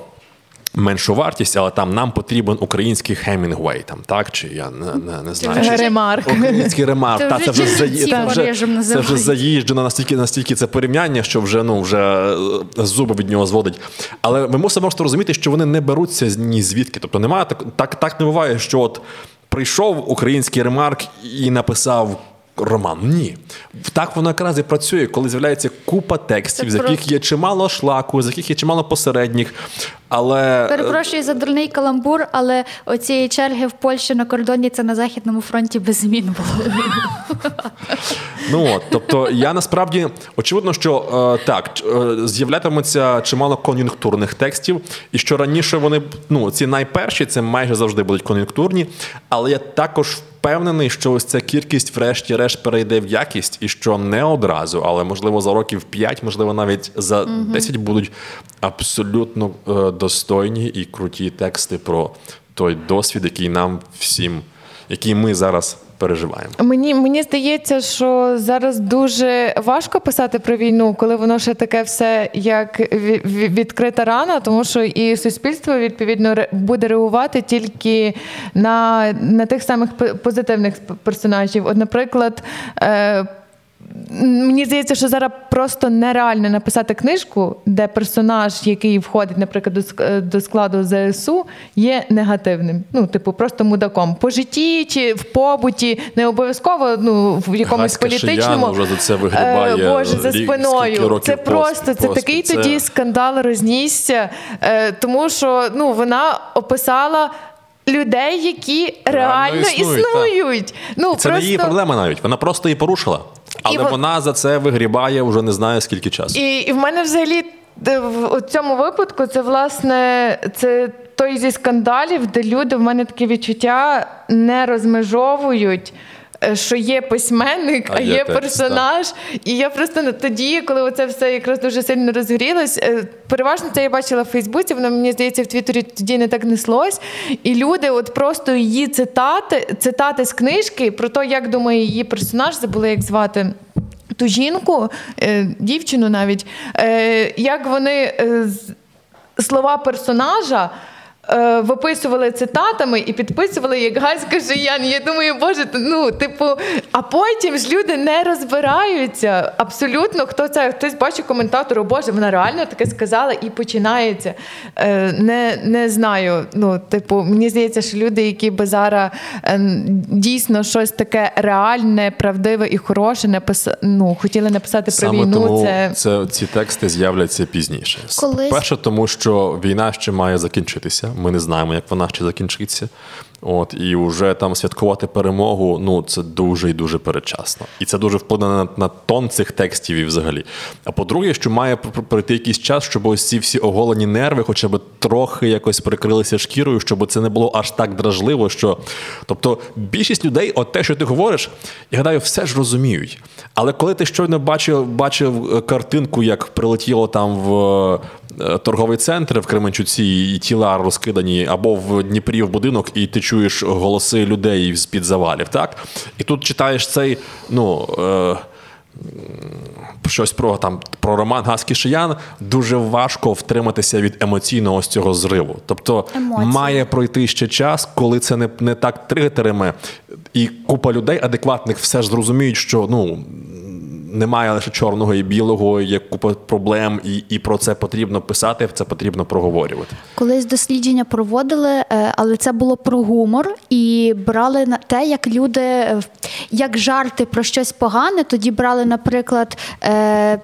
Меншу вартість, але там нам потрібен український Хемінгвей, там так чи я не, не, не знаю. чи- ремарк. Український ремарк. Та, це вже, заї... це вже, це вже заїжджено настільки, настільки це порівняння, що вже ну вже е, зуби від нього зводить. Але ми мусимо просто розуміти, що вони не беруться ні звідки. Тобто немає так, так, так не буває, що от прийшов український ремарк і написав. Роман, ні. Так воно якраз і працює, коли з'являється купа текстів, Це з яких просто- є чимало шлаку, з яких є чимало посередніх. Але Перепрошую за дурний каламбур, але оцієї черги в Польщі на кордоні це на західному фронті без змін було. Ну от, тобто, я насправді очевидно, що е, так е, з'являтимуться чимало кон'юнктурних текстів, і що раніше вони ну ці найперші, це майже завжди будуть кон'юнктурні, але я також впевнений, що ось ця кількість, врешті-решт, перейде в якість, і що не одразу, але можливо за років 5, можливо, навіть за 10 будуть абсолютно е, достойні і круті тексти про той досвід, який нам всім, який ми зараз переживаємо. Мені мені здається, що зараз дуже важко писати про війну, коли воно ще таке все як ві- ві- відкрита рана, тому що і суспільство відповідно буде реагувати тільки на, на тих самих позитивних персонажів. От, наприклад. Е, Мені здається, що зараз просто нереально написати книжку, де персонаж, який входить, наприклад, до складу ЗСУ, є негативним. Ну, типу, просто мудаком. По житті чи в побуті, не обов'язково ну, в якомусь Гаська політичному. Вже за це вигрібає Е, Боже, за спиною. Це просто це поспіль. такий Це- тоді скандал рознісся, е, тому що ну, вона описала. Людей, які реально, існують, існують. Ну, Це просто... не її проблема навіть. Вона просто її порушила. Але і вона за це вигрібає вже не знаю скільки часу. І, і в мене взагалі в цьому випадку це власне це той зі скандалів, де люди в мене таке відчуття не розмежовують. Е, Що є письменник, а, А є текст, персонаж, і я просто тоді, коли це все якраз дуже сильно розгорілось, е, переважно це я бачила в Фейсбуці, воно мені здається в Твіттері тоді не так неслось. І люди, от просто її цитати, цитати з книжки про те, як думає її персонаж, забула як звати ту жінку, е, дівчину навіть, як вони слова персонажа. Е, Виписували цитатами і підписували як Гаська Жиян. Я думаю, боже, ну типу, а потім ж люди не розбираються абсолютно. Хто це хтось бачить коментатор, Боже, вона реально таке сказала і починається. Е, Не, не знаю. Ну, типу, мені здається, що люди, які би зараз е, дійсно щось таке реальне, правдиве і хороше напис... ну, хотіли написати про Саме війну. тому це це... ці тексти з'являться пізніше. Колись- Перше, тому що війна ще має закінчитися. Ми не знаємо, як вона ще закінчиться. От і вже там святкувати перемогу. Ну це дуже і дуже передчасно, і це дуже вплине на, на тон цих текстів і взагалі. А по-друге, що має пр- пр- пройти якийсь час, щоб ось ці всі оголені нерви, хоча б трохи якось прикрилися шкірою, щоб це не було аж так дражливо. Що тобто більшість людей, от те, що ти говориш, я гадаю, все ж розуміють. Але коли ти щойно бачив, бачив е, картинку, як прилетіло там в торговий центр в Кременчуці, і тіла розкидані, або в Дніпрі в будинок, і ти чуєш голоси людей з-під завалів, так? І тут читаєш цей, ну. Е, щось про там про роман Гаски Шиян дуже важко втриматися від емоційного ось цього зриву. Тобто Емоції. має пройти ще час, коли це не, не так тригетериме, і купа людей адекватних все ж зрозуміють, що ну. Немає лише чорного і білого, є купа проблем, і, і про це потрібно писати, це потрібно проговорювати. Колись дослідження проводили, е, але це було про гумор, і брали на те, як люди, е, як жарти про щось погане. Тоді брали, наприклад, е,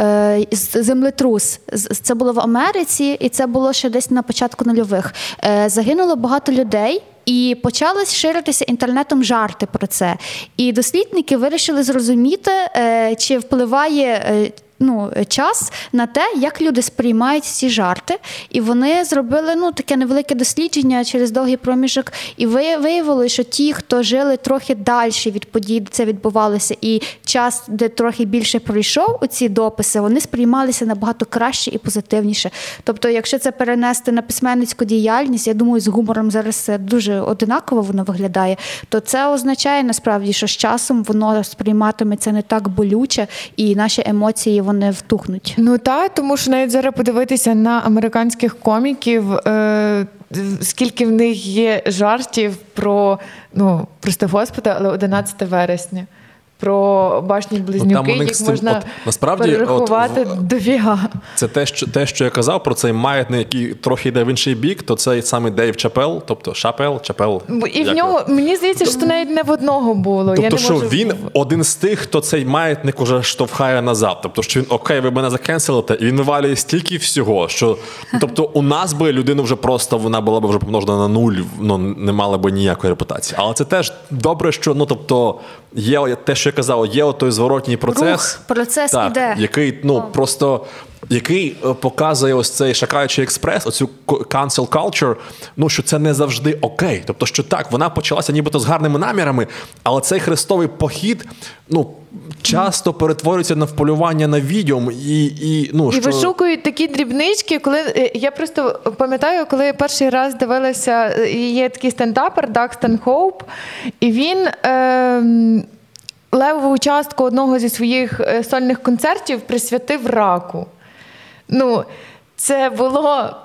е, землетрус. Це було в Америці, і це було ще десь на початку нульових. Е, Загинуло багато людей. І почали ширитися інтернетом жарти про це. І дослідники вирішили зрозуміти, е, чи впливає. Е, ну, час на те, як люди сприймають ці жарти. І вони зробили ну, таке невелике дослідження через довгий проміжок. І виявили, що ті, хто жили трохи далі від подій, де це відбувалося, і час, де трохи більше пройшов у ці дописи, вони сприймалися набагато краще і позитивніше. Тобто, якщо це перенести на письменницьку діяльність, я думаю, з гумором зараз це дуже одинаково воно виглядає, то це означає насправді, що з часом воно сприйматиметься не так болюче, і наші емоції вони втухнуть. Ну та тому що навіть зараз подивитися на американських коміків, е, скільки в них є жартів про ну, прости Господа, але 11 вересня. Про башні близнюки, у них їх цим- можна от, насправді, перерахувати от в- Це те, що те, що я казав про цей маятник, який трохи йде в інший бік, то цей самий Дейв Чапел, тобто Шапел, Чапел. І в нього мені здається, що це навіть не в одного було. Тобто, Я не що можу... він один з тих, хто цей маятник уже штовхає назад. Тобто, що він окей, ви мене закенселите, і він вивалює стільки всього, що тобто у нас би людина вже просто вона була б вже помножена на нуль, ну не мала би ніякої репутації. Але це теж добре, що ну тобто є те, що я казав, є той зворотній процес. Рух, процес так, іде. який ну просто. Який е, показує ось цей шакаючий експрес, оцю cancel culture, ну що це не завжди окей. Тобто, що так, вона почалася нібито з гарними намірами, але цей хрестовий похід ну часто перетворюється на вполювання на відьом і, і ну І що вишукують такі дрібнички, коли е, я просто пам'ятаю, коли я перший раз дивилася, е, є такий стендапер Дакстон Хоуп, і він е, левову частку одного зі своїх е, сольних концертів присвятив раку. Ну, це було.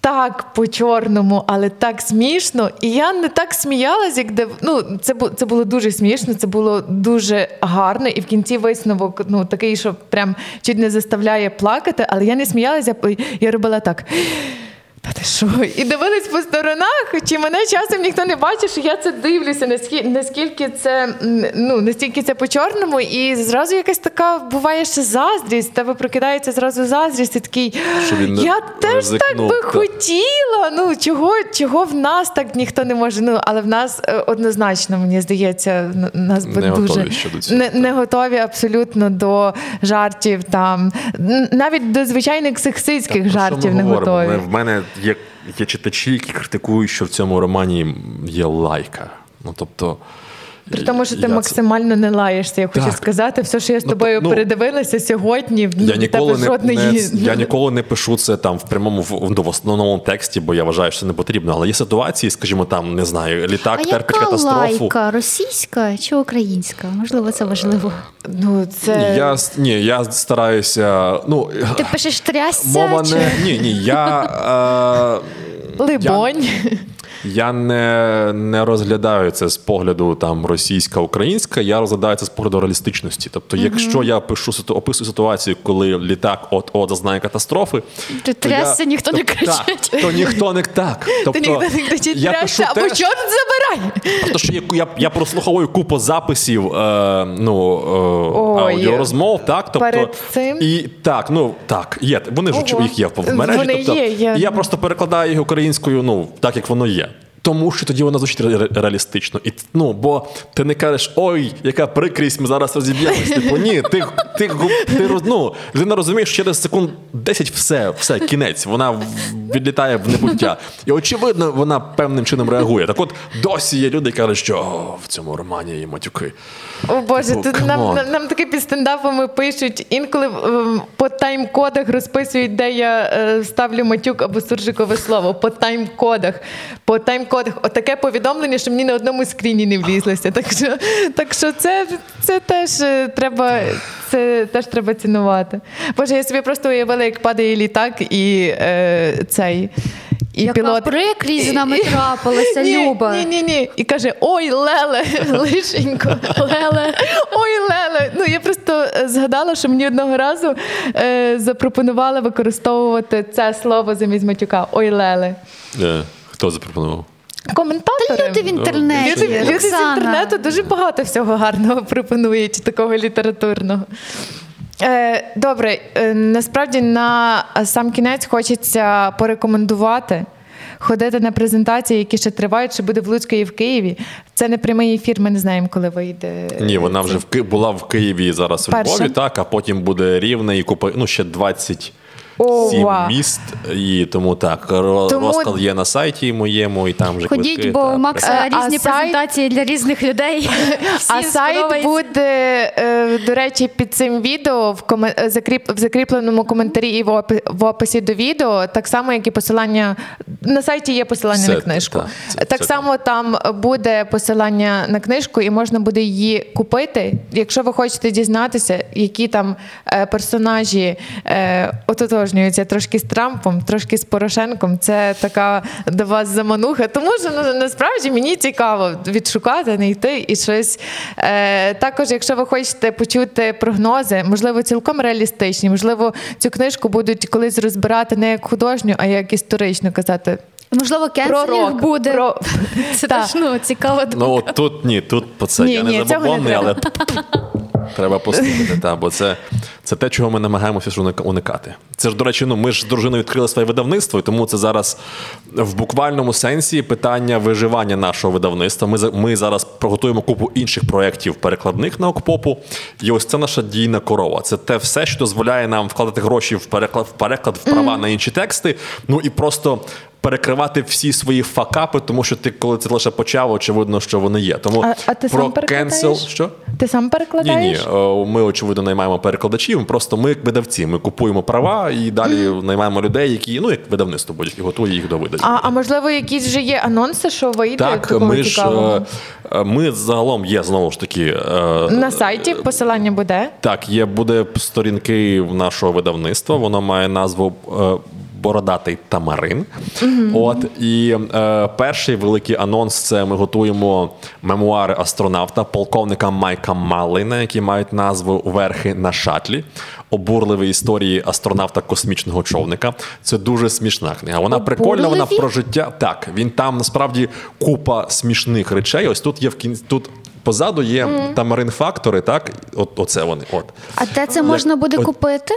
Так по-чорному, але так смішно. І я не так сміялась, як де ну це це було дуже смішно, це було дуже гарно. І в кінці висновок ну такий, що прям чуть не заставляє плакати. Але я не сміялася, я, я робила так. Та ти що? І дивились по сторонах, чи мене часом ніхто не бачить, що я це дивлюся, наскільки, наскільки це ну настільки це по-чорному, і зразу якась така буває ще заздрість. Тебе прокидається зразу заздрість, і такий Що він я теж так би так. хотіла. Ну чого, чого в нас так ніхто не може? Ну але в нас е, однозначно, мені здається, нас би Не дуже готові цього, не, не готові абсолютно до жартів там, навіть до звичайних сексистських ми жартів не говоримо? готові. Ми- В мене є, є читачі, які критикують, що в цьому романі є лайка. Ну тобто. При тому, що я ти це- максимально не лаєшся, я хочу Так. сказати, все, що я з Ну, тобою ну, передивилася сьогодні, в Я ніколи тебе не, не я ніколи не пишу це там в прямому в, в основному тексті, бо я вважаю, що це не потрібно. Але є ситуації, скажімо, там не знаю, літак а терпить яка катастрофу. лайка? Російська чи українська? Можливо, це важливо. Ну, це... Я с- ні, я стараюся. Ну Ти пишеш трясся? мова чи... не ні, ні. Я е, Либонь. Я не, не розглядаю це з погляду там російська, українська, я розглядаю це з погляду реалістичності. Тобто, якщо я пишу описую ситуацію, коли літак от от зазнає катастрофи, Ти то трясся, ніхто не кричить. Так, то ніхто не так. Тобто, Ти ніхто не кричить я трясся, або чорт забирай. Просто що я, я, я прослуховую купу записів е, ну, е, аудіорозмов, так? Тобто, Перед цим? І так, ну так, є. Вони ж їх є в мережі. Тобто, я просто перекладаю їх українською, ну, так як воно є. Тому що тоді вона звучить ре- реалістично. І, ну, бо ти не кажеш, ой, яка прикрість, ми зараз розіб'ємось. Типу, ні, ти, ти, ти, ну, людина розуміє, що через секунд 10 все, все, кінець. Вона відлітає в небуття. І очевидно, вона певним чином реагує. Так от досі є люди, які кажуть, що «О, в цьому романі є матюки. О Боже, Типу, тут нам, нам, нам таке під стендапами пишуть. Інколи ем, по тайм-кодах розписують, де я е, ставлю матюк або суржикове слово. По тайм-кодах. По тайм-кодах. Отаке повідомлення, що мені на одному скріні не влізлося. Так що, так що це, це теж е, треба. Це теж треба цінувати. Боже, я собі просто уявила, як падає літак і е, цей. І Яка пілот прикрість з нами трапилася, ні, Люба. Ні, ні, ні. І каже: Ой, Леле, лишенько, Леле, ой, Леле. Ну я просто е, згадала, що мені одного разу е, запропонували використовувати це слово замість матюка. Ой, Леле. Е, хто запропонував? Коментатори. Люди в інтернеті. Люди, люди з інтернету дуже багато всього гарного пропонують, такого літературного. Е, добре, е, насправді на сам кінець хочеться порекомендувати. ходити на презентації, які ще тривають, що буде в Луцьку і в Києві. Це не прямий ефір, ми не знаємо, коли вийде. Ні, вона вже в Ки- була в Києві зараз Перша. Львові, так, а потім буде рівне і купа, ну ще 27 О, вау. міст. І тому так, Тому- розклад є на сайті моєму, і там вже Ходіть, квитки. бо так, у Макса Е, а різні сайт- презентації для різних людей. А сайт буде, е, до речі, під цим відео в, коме- е, закріп, в закріпленому коментарі і в, опи- в описі до відео, так само, як і посилання. На сайті є посилання Все, на книжку. так, це- так це само там буде посилання на книжку, і можна буде її купити. Якщо ви хочете дізнатися, які там персонажі е, ототожнюються трошки з Трампом, трошки з Порошенком, це така до вас замануха. Тому що ну, насправді мені цікаво відшукати, знайти і щось. Е, також, якщо ви хочете почути прогнози, можливо, цілком реалістичні, можливо, цю книжку будуть колись розбирати не як художню, а як історичну казати. Можливо, кенселінг буде. Про... Це ну, цікаво. Ну от тут ні, тут по це Ні, я не забобонний, але треба послухати. Та, бо це, це те, чого ми намагаємося уникати. Це ж, до речі, ну ми ж з дружиною відкрили своє видавництво, і тому це зараз в буквальному сенсі питання виживання нашого видавництва. Ми, ми зараз приготуємо купу інших проєктів перекладних на Окпопу. І ось це наша дійна корова. Це те все, що дозволяє нам вкладати гроші в переклад, в переклад, в права на інші тексти. Ну і просто. Перекривати всі свої факапи, тому що ти, коли це лише почав, очевидно, що вони є. Тому А, а ти про сам перекладаєш? кенсел, що Ти сам ні, ні, е, ми очевидно наймаємо перекладачів. Просто ми як видавці. Ми купуємо права і далі наймаємо людей, які ну як видавництво будуть і готує їх до видання. А, а можливо, якісь вже є анонси, що вийде так, ми ж цікавого? е, ми загалом є знову ж таки. е, На сайті посилання буде. Так, є буде сторінки нашого видавництва. Воно має назву Бородатий Тамарин. От і е, перший великий анонс це ми готуємо мемуари астронавта, полковника Майка Малина, які мають назву Верхи на шатлі. Обурливі історії астронавта космічного човника. Це дуже смішна книга. Вона прикольна, вона про життя. Так, він там насправді купа смішних речей. Ось тут є в кінці тут. Позаду є тамарин фактори, так? От оце вони. От А де це можна буде От- купити?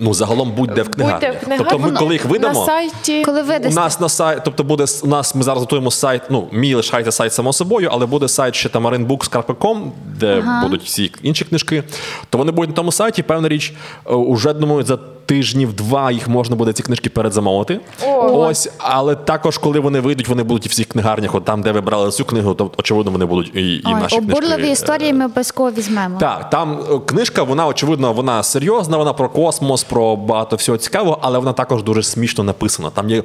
Ну загалом будь-де в книгарні. Будьте в книгарні. Тобто, ми коли їх видамо, на сайті. Коли у нас на сайт, тобто буде у нас. Ми зараз готуємо сайт. Ну мій лишайте сайт само собою, але буде сайт ще tamarinbooks.com, де будуть всі інші книжки. То вони будуть на тому сайті. Певна річ, е, уже думаю, за тижнів два їх можна буде ці книжки передзамовити. Ось, але також, коли вони вийдуть, вони будуть у всіх книгарнях, от там, де ви брали цю книгу, то очевидно вони будуть і, і Ой, наші обурливі книжки. історії ми обов'язково візьмемо. Так, там е, книжка, вона очевидно, вона серйозна, вона про космос, про багато всього цікавого, але вона також дуже смішно написана. Там є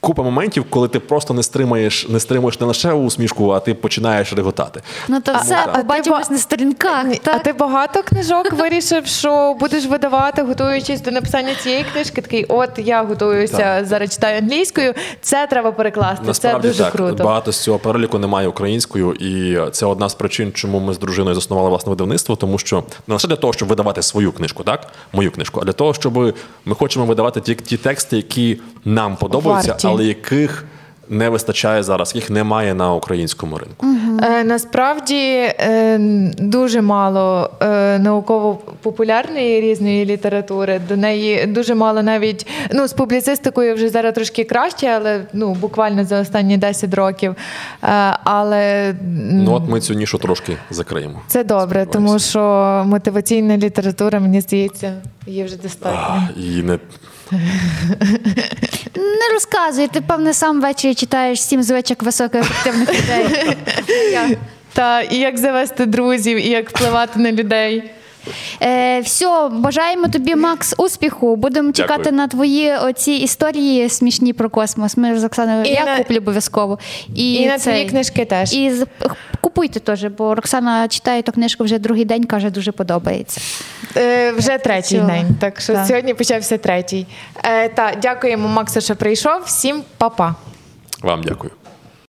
купа моментів, коли ти просто не стримаєш, не стримуєш не лише усмішку, а ти починаєш реготати. Ну то все, а ти побачимось на сторінках. А ти багато книжок вирішив, що будеш видавати, готуючись до написання цієї книжки. Такий, от я готуюся Так. зараз читаю англійською. Це треба перекласти. Насправді це дуже так, круто. багато з цього переліку немає українською, і це одна з причин, чому ми з дружиною заснували власне видавництво, тому що не лише для того, щоб видавати свою книжку, так мою книжку, а для того, щоб ми хочемо видавати ті, ті тексти, які нам подобаються, Варті. Але яких не вистачає зараз, їх немає на українському ринку. Е, насправді е, дуже мало е, науково-популярної різної літератури. До неї дуже мало навіть ну з публіцистикою вже зараз трошки краще, але ну буквально за останні 10 років. Е, але Ну от ми цю нішу трошки закриємо. це добре, тому що мотиваційна література, мені здається, є вже достатньо. І не Не розказуй, ти певне сам ввечері читаєш сім звичок високоефективних людей. Та і як завести друзів, і як впливати на людей. Е, все, бажаємо тобі, Макс, успіху. Будемо чекати Дякую. на твої оці історії смішні про космос. Ми ж з Оксаною І я на- куплю обов'язково. І на твої книжки теж. І з- купуйте теж, бо Роксана читає ту книжку вже другий день, каже, дуже подобається. Е, вже третій Цього. день, так що Так. сьогодні почався третій. Е, та дякуємо, Максу, що прийшов. Всім па-па. вам дякую.